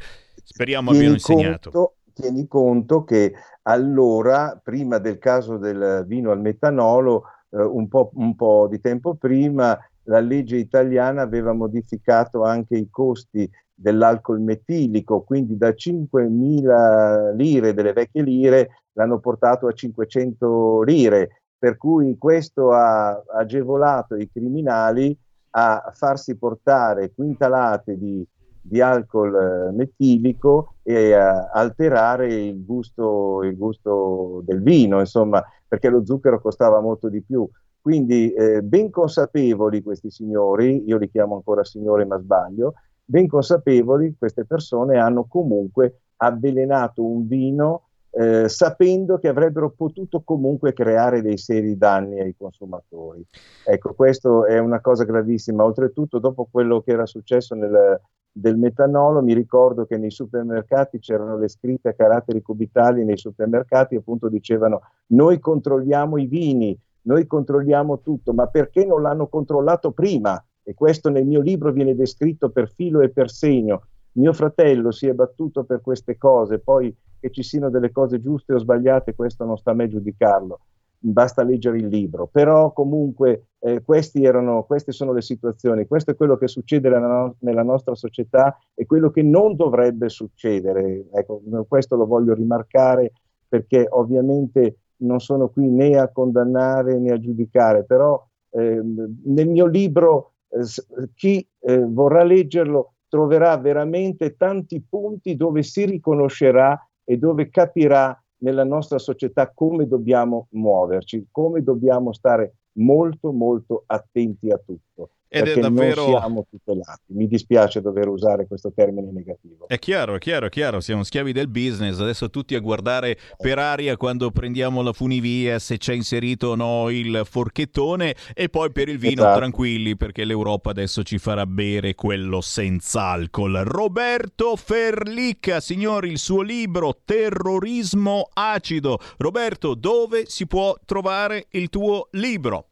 speriamo abbiano insegnato. Conto, tieni conto che allora, prima del caso del vino al metanolo, eh, un, po', un po' di tempo prima, la legge italiana aveva modificato anche i costi dell'alcol metilico, quindi da 5.000 lire delle vecchie lire l'hanno portato a 500 lire, per cui questo ha agevolato i criminali a farsi portare quintalate di di alcol eh, metilico e a alterare il gusto, il gusto, del vino, insomma, perché lo zucchero costava molto di più. Quindi eh, ben consapevoli questi signori, io li chiamo ancora signori ma sbaglio, ben consapevoli queste persone hanno comunque avvelenato un vino eh, sapendo che avrebbero potuto comunque creare dei seri danni ai consumatori. Ecco, questo è una cosa gravissima. Oltretutto, dopo quello che era successo nel, del metanolo, mi ricordo che nei supermercati c'erano le scritte a caratteri cubitali nei supermercati, appunto dicevano noi controlliamo i vini, noi controlliamo tutto, ma perché non l'hanno controllato prima? E questo nel mio libro viene descritto per filo e per segno. Mio fratello si è battuto per queste cose, poi che ci siano delle cose giuste o sbagliate, questo non sta a me giudicarlo basta leggere il libro, però comunque eh, erano, queste sono le situazioni, questo è quello che succede nella, no- nella, nostra società e quello che non dovrebbe succedere. Ecco, questo lo voglio rimarcare perché ovviamente non sono qui né a condannare né a giudicare, però eh, nel mio libro eh, chi eh, vorrà leggerlo troverà veramente tanti punti dove si riconoscerà e dove capirà nella nostra società come dobbiamo muoverci, come dobbiamo stare molto molto attenti a tutto. Ed è davvero- non siamo tutelati. Mi dispiace dover usare questo termine negativo. È chiaro, è chiaro, è chiaro, siamo schiavi del business, adesso tutti a guardare per aria quando prendiamo la funivia se c'è inserito o no il forchettone e poi per il vino Esatto. tranquilli perché l'Europa adesso ci farà bere quello senza alcol. Roberto Ferlicca, signori, il suo libro Terrorismo acido. Roberto, dove si può trovare il tuo libro?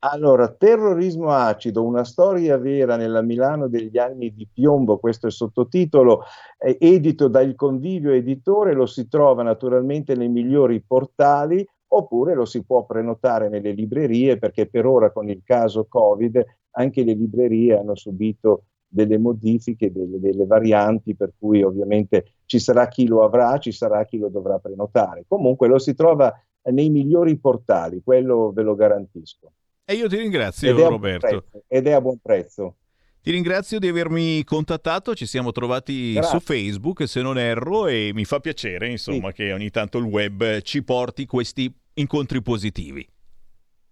Allora, terrorismo acido, una storia vera nella Milano degli anni di piombo, questo è il sottotitolo, è edito dal Convivio Editore, lo si trova naturalmente nei migliori portali oppure lo si può prenotare nelle librerie perché per ora con il caso Covid anche le librerie hanno subito delle modifiche, delle, delle varianti, per cui ovviamente ci sarà chi lo avrà, ci sarà chi lo dovrà prenotare. Comunque lo si trova nei migliori portali, quello ve lo garantisco. E io ti ringrazio, Ed Roberto. prezzo, ed è a buon prezzo. Ti ringrazio di avermi contattato, ci siamo trovati Grazie. su Facebook se non erro e mi fa piacere insomma che ogni tanto il web ci porti questi incontri positivi.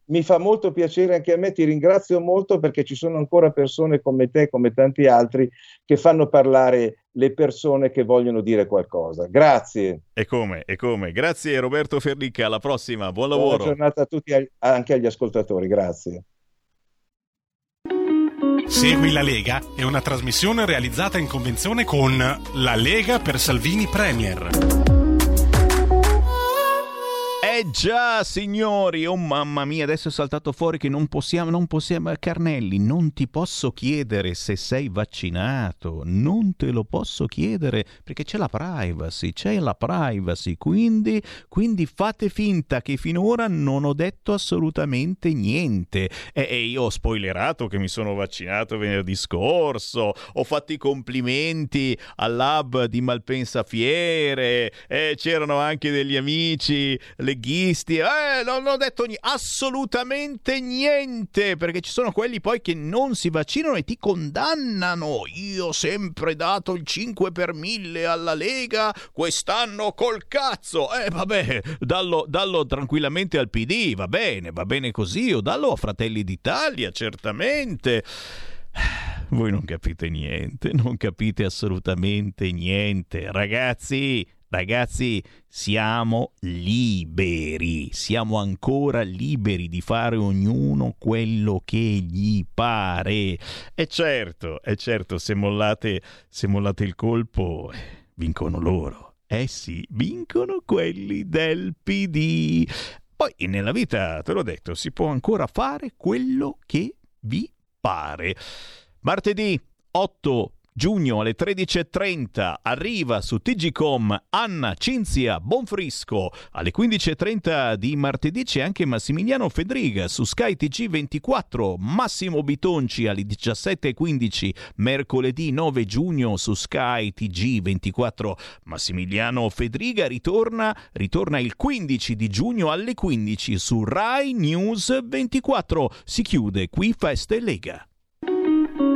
Mi fa molto piacere anche a me, ti ringrazio molto perché ci sono ancora persone come te, come tanti altri, che fanno parlare le persone che vogliono dire qualcosa. Grazie. E come, e come. Grazie Roberto Ferlicca, alla prossima, buon Buona lavoro. giornata a tutti, anche agli ascoltatori. Grazie. Segui la Lega è una trasmissione realizzata in convenzione con La Lega per Salvini Premier. Eh già, signori, oh mamma mia, adesso è saltato fuori che non possiamo, non possiamo, Carnelli, non ti posso chiedere se sei vaccinato, non te lo posso chiedere perché c'è la privacy, c'è la privacy, quindi, quindi fate finta che finora non ho detto assolutamente niente. E, e io ho spoilerato che mi sono vaccinato venerdì scorso, ho fatto i complimenti all'hub di Malpensa Fiere, eh, c'erano anche degli amici leghisti, eh, non ho detto ni- assolutamente niente, perché ci sono quelli poi che non si vaccinano e ti condannano. Io ho sempre dato il 5 per 1000 alla Lega, quest'anno col cazzo. Eh vabbè, dallo, dallo tranquillamente al PD, va bene, va bene così, o dallo a Fratelli d'Italia, certamente. Voi non capite niente, non capite assolutamente niente. Ragazzi, ragazzi, siamo liberi, siamo ancora liberi di fare ognuno quello che gli pare. E certo, è certo, se mollate, se mollate il colpo, eh, vincono loro. Eh sì, vincono quelli del PD. Poi nella vita, te l'ho detto, si può ancora fare quello che vi pare. Martedì 8 giugno alle 13.30 arriva su TGCom Anna Cinzia Bonfrisco. Alle 15.30 di martedì c'è anche Massimiliano Fedriga su Sky TG24. Massimo Bitonci alle 17.15 mercoledì 9 giugno su Sky TG24. Massimiliano Fedriga ritorna, ritorna il 15 di giugno alle 15 su Rai News 24. Si chiude qui Feste Lega.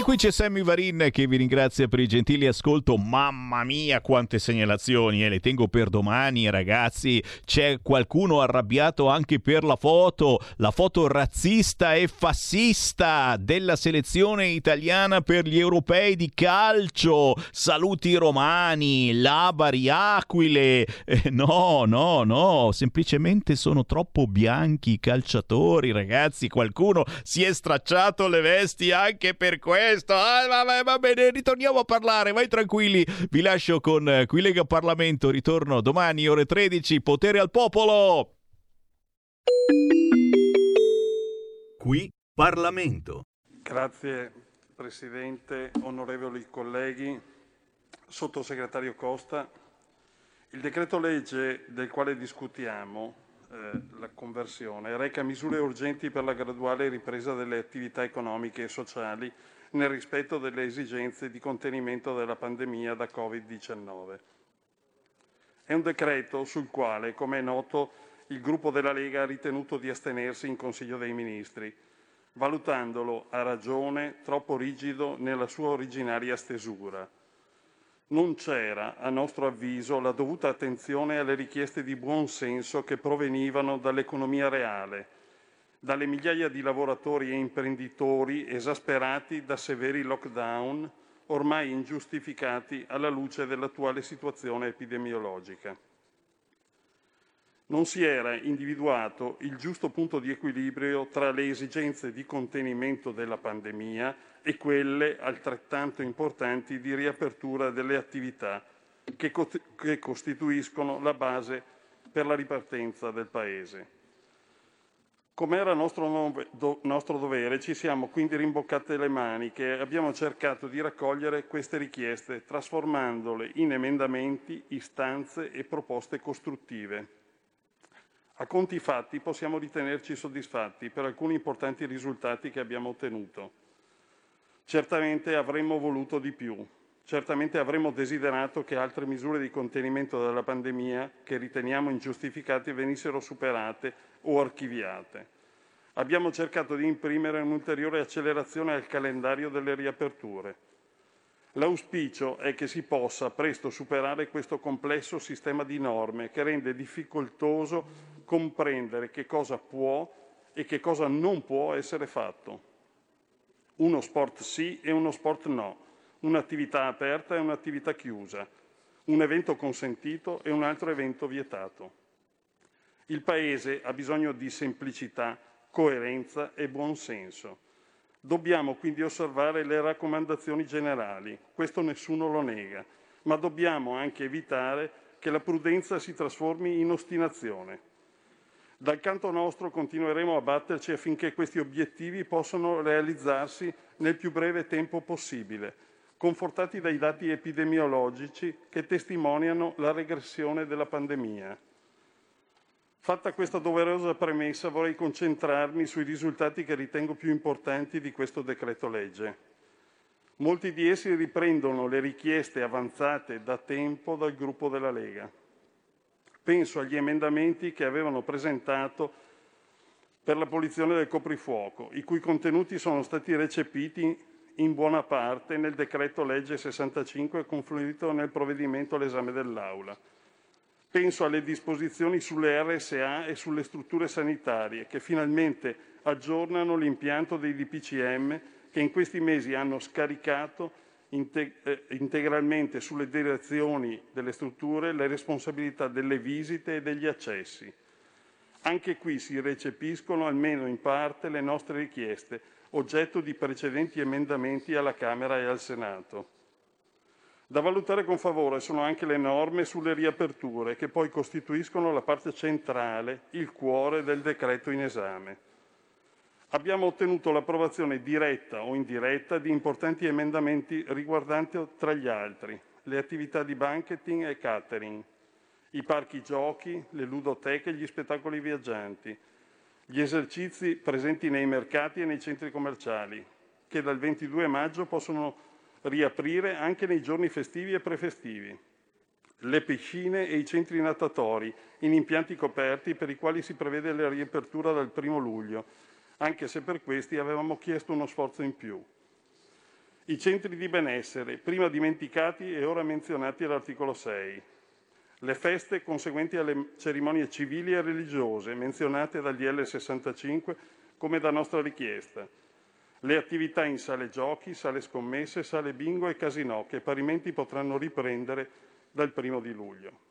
E qui c'è Sammy Varin che vi ringrazia per il gentile ascolto. Mamma mia, quante segnalazioni, eh, le tengo per domani, ragazzi. C'è qualcuno arrabbiato anche per la foto, la foto razzista e fassista della selezione italiana per gli europei di calcio. Saluti romani, labari, aquile. Eh, no, no, no, semplicemente sono troppo bianchi i calciatori, ragazzi. Qualcuno si è stracciato le vesti anche per questo. Ah, vabbè, va bene, ritorniamo a parlare, vai tranquilli. Vi lascio con eh, Qui Lega Parlamento. Ritorno domani ore 13. Potere al popolo. Qui Parlamento. Grazie Presidente, onorevoli colleghi, Sottosegretario Costa. Il decreto legge del quale discutiamo, eh, la conversione, reca misure urgenti per la graduale ripresa delle attività economiche e sociali nel rispetto delle esigenze di contenimento della pandemia da Covid-19. È un decreto sul quale, come è noto, il gruppo della Lega ha ritenuto di astenersi in Consiglio dei Ministri, valutandolo a ragione troppo rigido nella sua originaria stesura. Non c'era, a nostro avviso, la dovuta attenzione alle richieste di buon senso che provenivano dall'economia reale, dalle migliaia di lavoratori e imprenditori esasperati da severi lockdown ormai ingiustificati alla luce dell'attuale situazione epidemiologica. Non si era individuato il giusto punto di equilibrio tra le esigenze di contenimento della pandemia e quelle altrettanto importanti di riapertura delle attività che, co- che costituiscono la base per la ripartenza del Paese. Come era nostro, nove, do, nostro, dovere, ci siamo quindi rimboccate le maniche e abbiamo cercato di raccogliere queste richieste, trasformandole in emendamenti, istanze e proposte costruttive. A conti fatti possiamo ritenerci soddisfatti per alcuni importanti risultati che abbiamo ottenuto. Certamente avremmo voluto di più, certamente avremmo desiderato che altre misure di contenimento della pandemia, che riteniamo ingiustificate, venissero superate o archiviate. Abbiamo cercato di imprimere un'ulteriore accelerazione al calendario delle riaperture. L'auspicio è che si possa presto superare questo complesso sistema di norme che rende difficoltoso comprendere che cosa può e che cosa non può essere fatto. Uno sport sì e uno sport no, un'attività aperta e un'attività chiusa, un evento consentito e un altro evento vietato. Il Paese ha bisogno di semplicità, coerenza e buonsenso. Dobbiamo quindi osservare le raccomandazioni generali, questo nessuno lo nega, ma dobbiamo anche evitare che la prudenza si trasformi in ostinazione. Dal canto nostro continueremo a batterci affinché questi obiettivi possano realizzarsi nel più breve tempo possibile, confortati dai dati epidemiologici che testimoniano la regressione della pandemia. Fatta questa doverosa premessa, vorrei concentrarmi sui risultati che ritengo più importanti di questo decreto legge. Molti di essi riprendono le richieste avanzate da tempo dal gruppo della Lega. Penso agli emendamenti che avevano presentato per l'abolizione del coprifuoco, i cui contenuti sono stati recepiti in buona parte nel decreto legge 65 confluito nel provvedimento all'esame dell'Aula. Penso alle disposizioni sulle RSA e sulle strutture sanitarie che finalmente aggiornano l'impianto dei DPCM che in questi mesi hanno scaricato eh, integralmente sulle direzioni delle strutture le responsabilità delle visite e degli accessi. Anche qui si recepiscono almeno in parte le nostre richieste, oggetto di precedenti emendamenti alla Camera e al Senato. Da valutare con favore sono anche le norme sulle riaperture, che poi costituiscono la parte centrale, il cuore del decreto in esame. Abbiamo ottenuto l'approvazione diretta o indiretta di importanti emendamenti riguardanti, tra gli altri, le attività di banqueting e catering, i parchi giochi, le ludoteche e gli spettacoli viaggianti, gli esercizi presenti nei mercati e nei centri commerciali, che dal 22 maggio possono riaprire anche nei giorni festivi e prefestivi. Le piscine e i centri natatori in impianti coperti per i quali si prevede la riapertura dal 1 luglio, anche se per questi avevamo chiesto uno sforzo in più. I centri di benessere, prima dimenticati e ora menzionati all'articolo 6. Le feste conseguenti alle cerimonie civili e religiose, menzionate dal DL 65 come da nostra richiesta le attività in sale giochi, sale scommesse, sale bingo e casinò che parimenti potranno riprendere dal primo di luglio.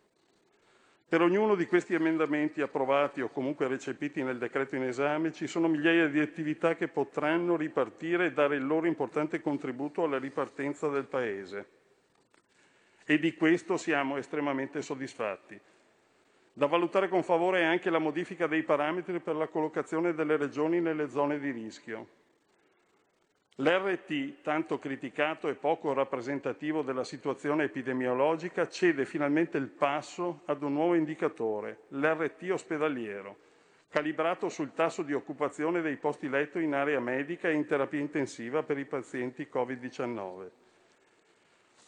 Per ognuno di questi emendamenti approvati o comunque recepiti nel decreto in esame ci sono migliaia di attività che potranno ripartire e dare il loro importante contributo alla ripartenza del Paese. E di questo siamo estremamente soddisfatti. Da valutare con favore è anche la modifica dei parametri per la collocazione delle regioni nelle zone di rischio. L'RT, tanto criticato e poco rappresentativo della situazione epidemiologica, cede finalmente il passo ad un nuovo indicatore, l'RT ospedaliero, calibrato sul tasso di occupazione dei posti letto in area medica e in terapia intensiva per i pazienti Covid-19.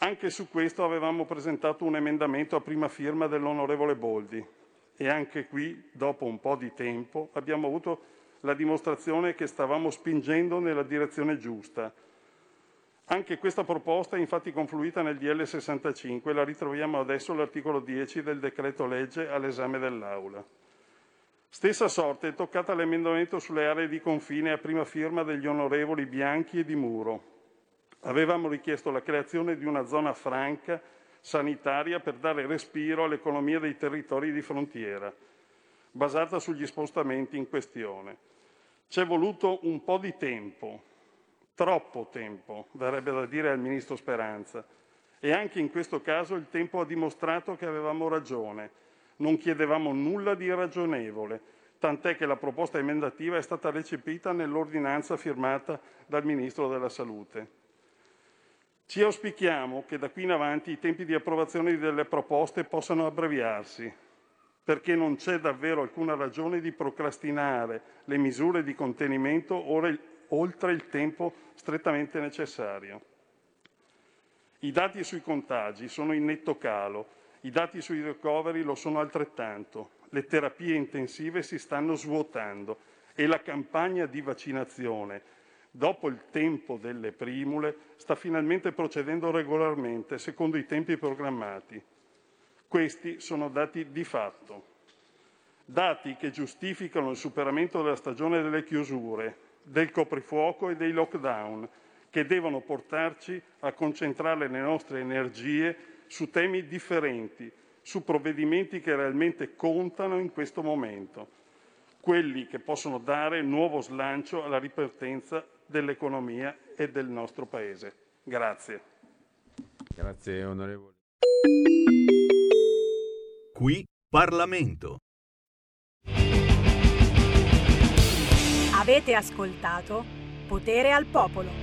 Anche su questo avevamo presentato un emendamento a prima firma dell'onorevole Boldi e anche qui, dopo un po' di tempo, abbiamo avuto la dimostrazione che stavamo spingendo nella direzione giusta. Anche questa proposta è infatti confluita nel DL 65 e la ritroviamo adesso all'articolo 10 del decreto legge all'esame dell'Aula. Stessa sorte è toccata l'emendamento sulle aree di confine a prima firma degli onorevoli Bianchi e Di Muro. Avevamo richiesto la creazione di una zona franca sanitaria per dare respiro all'economia dei territori di frontiera, basata sugli spostamenti in questione. C'è voluto un po' di tempo, troppo tempo, verrebbe da dire al ministro Speranza, e anche in questo caso il tempo ha dimostrato che avevamo ragione non chiedevamo nulla di irragionevole, tant'è che la proposta emendativa è stata recepita nell'ordinanza firmata dal Ministro della Salute. Ci auspichiamo che da qui in avanti i tempi di approvazione delle proposte possano abbreviarsi, perché non c'è davvero alcuna ragione di procrastinare le misure di contenimento oltre il tempo strettamente necessario. I dati sui contagi sono in netto calo i dati sui ricoveri lo sono altrettanto. Le terapie intensive si stanno svuotando e la campagna di vaccinazione, dopo il tempo delle primule, sta finalmente procedendo regolarmente secondo i tempi programmati. Questi sono dati di fatto. Dati che giustificano il superamento della stagione delle chiusure, del coprifuoco e dei lockdown, che devono portarci a concentrare le nostre energie su temi differenti, su provvedimenti che realmente contano in questo momento, quelli che possono dare nuovo slancio alla ripartenza dell'economia e del nostro Paese. Grazie. Grazie onorevole. Qui Parlamento. Avete ascoltato Potere al Popolo.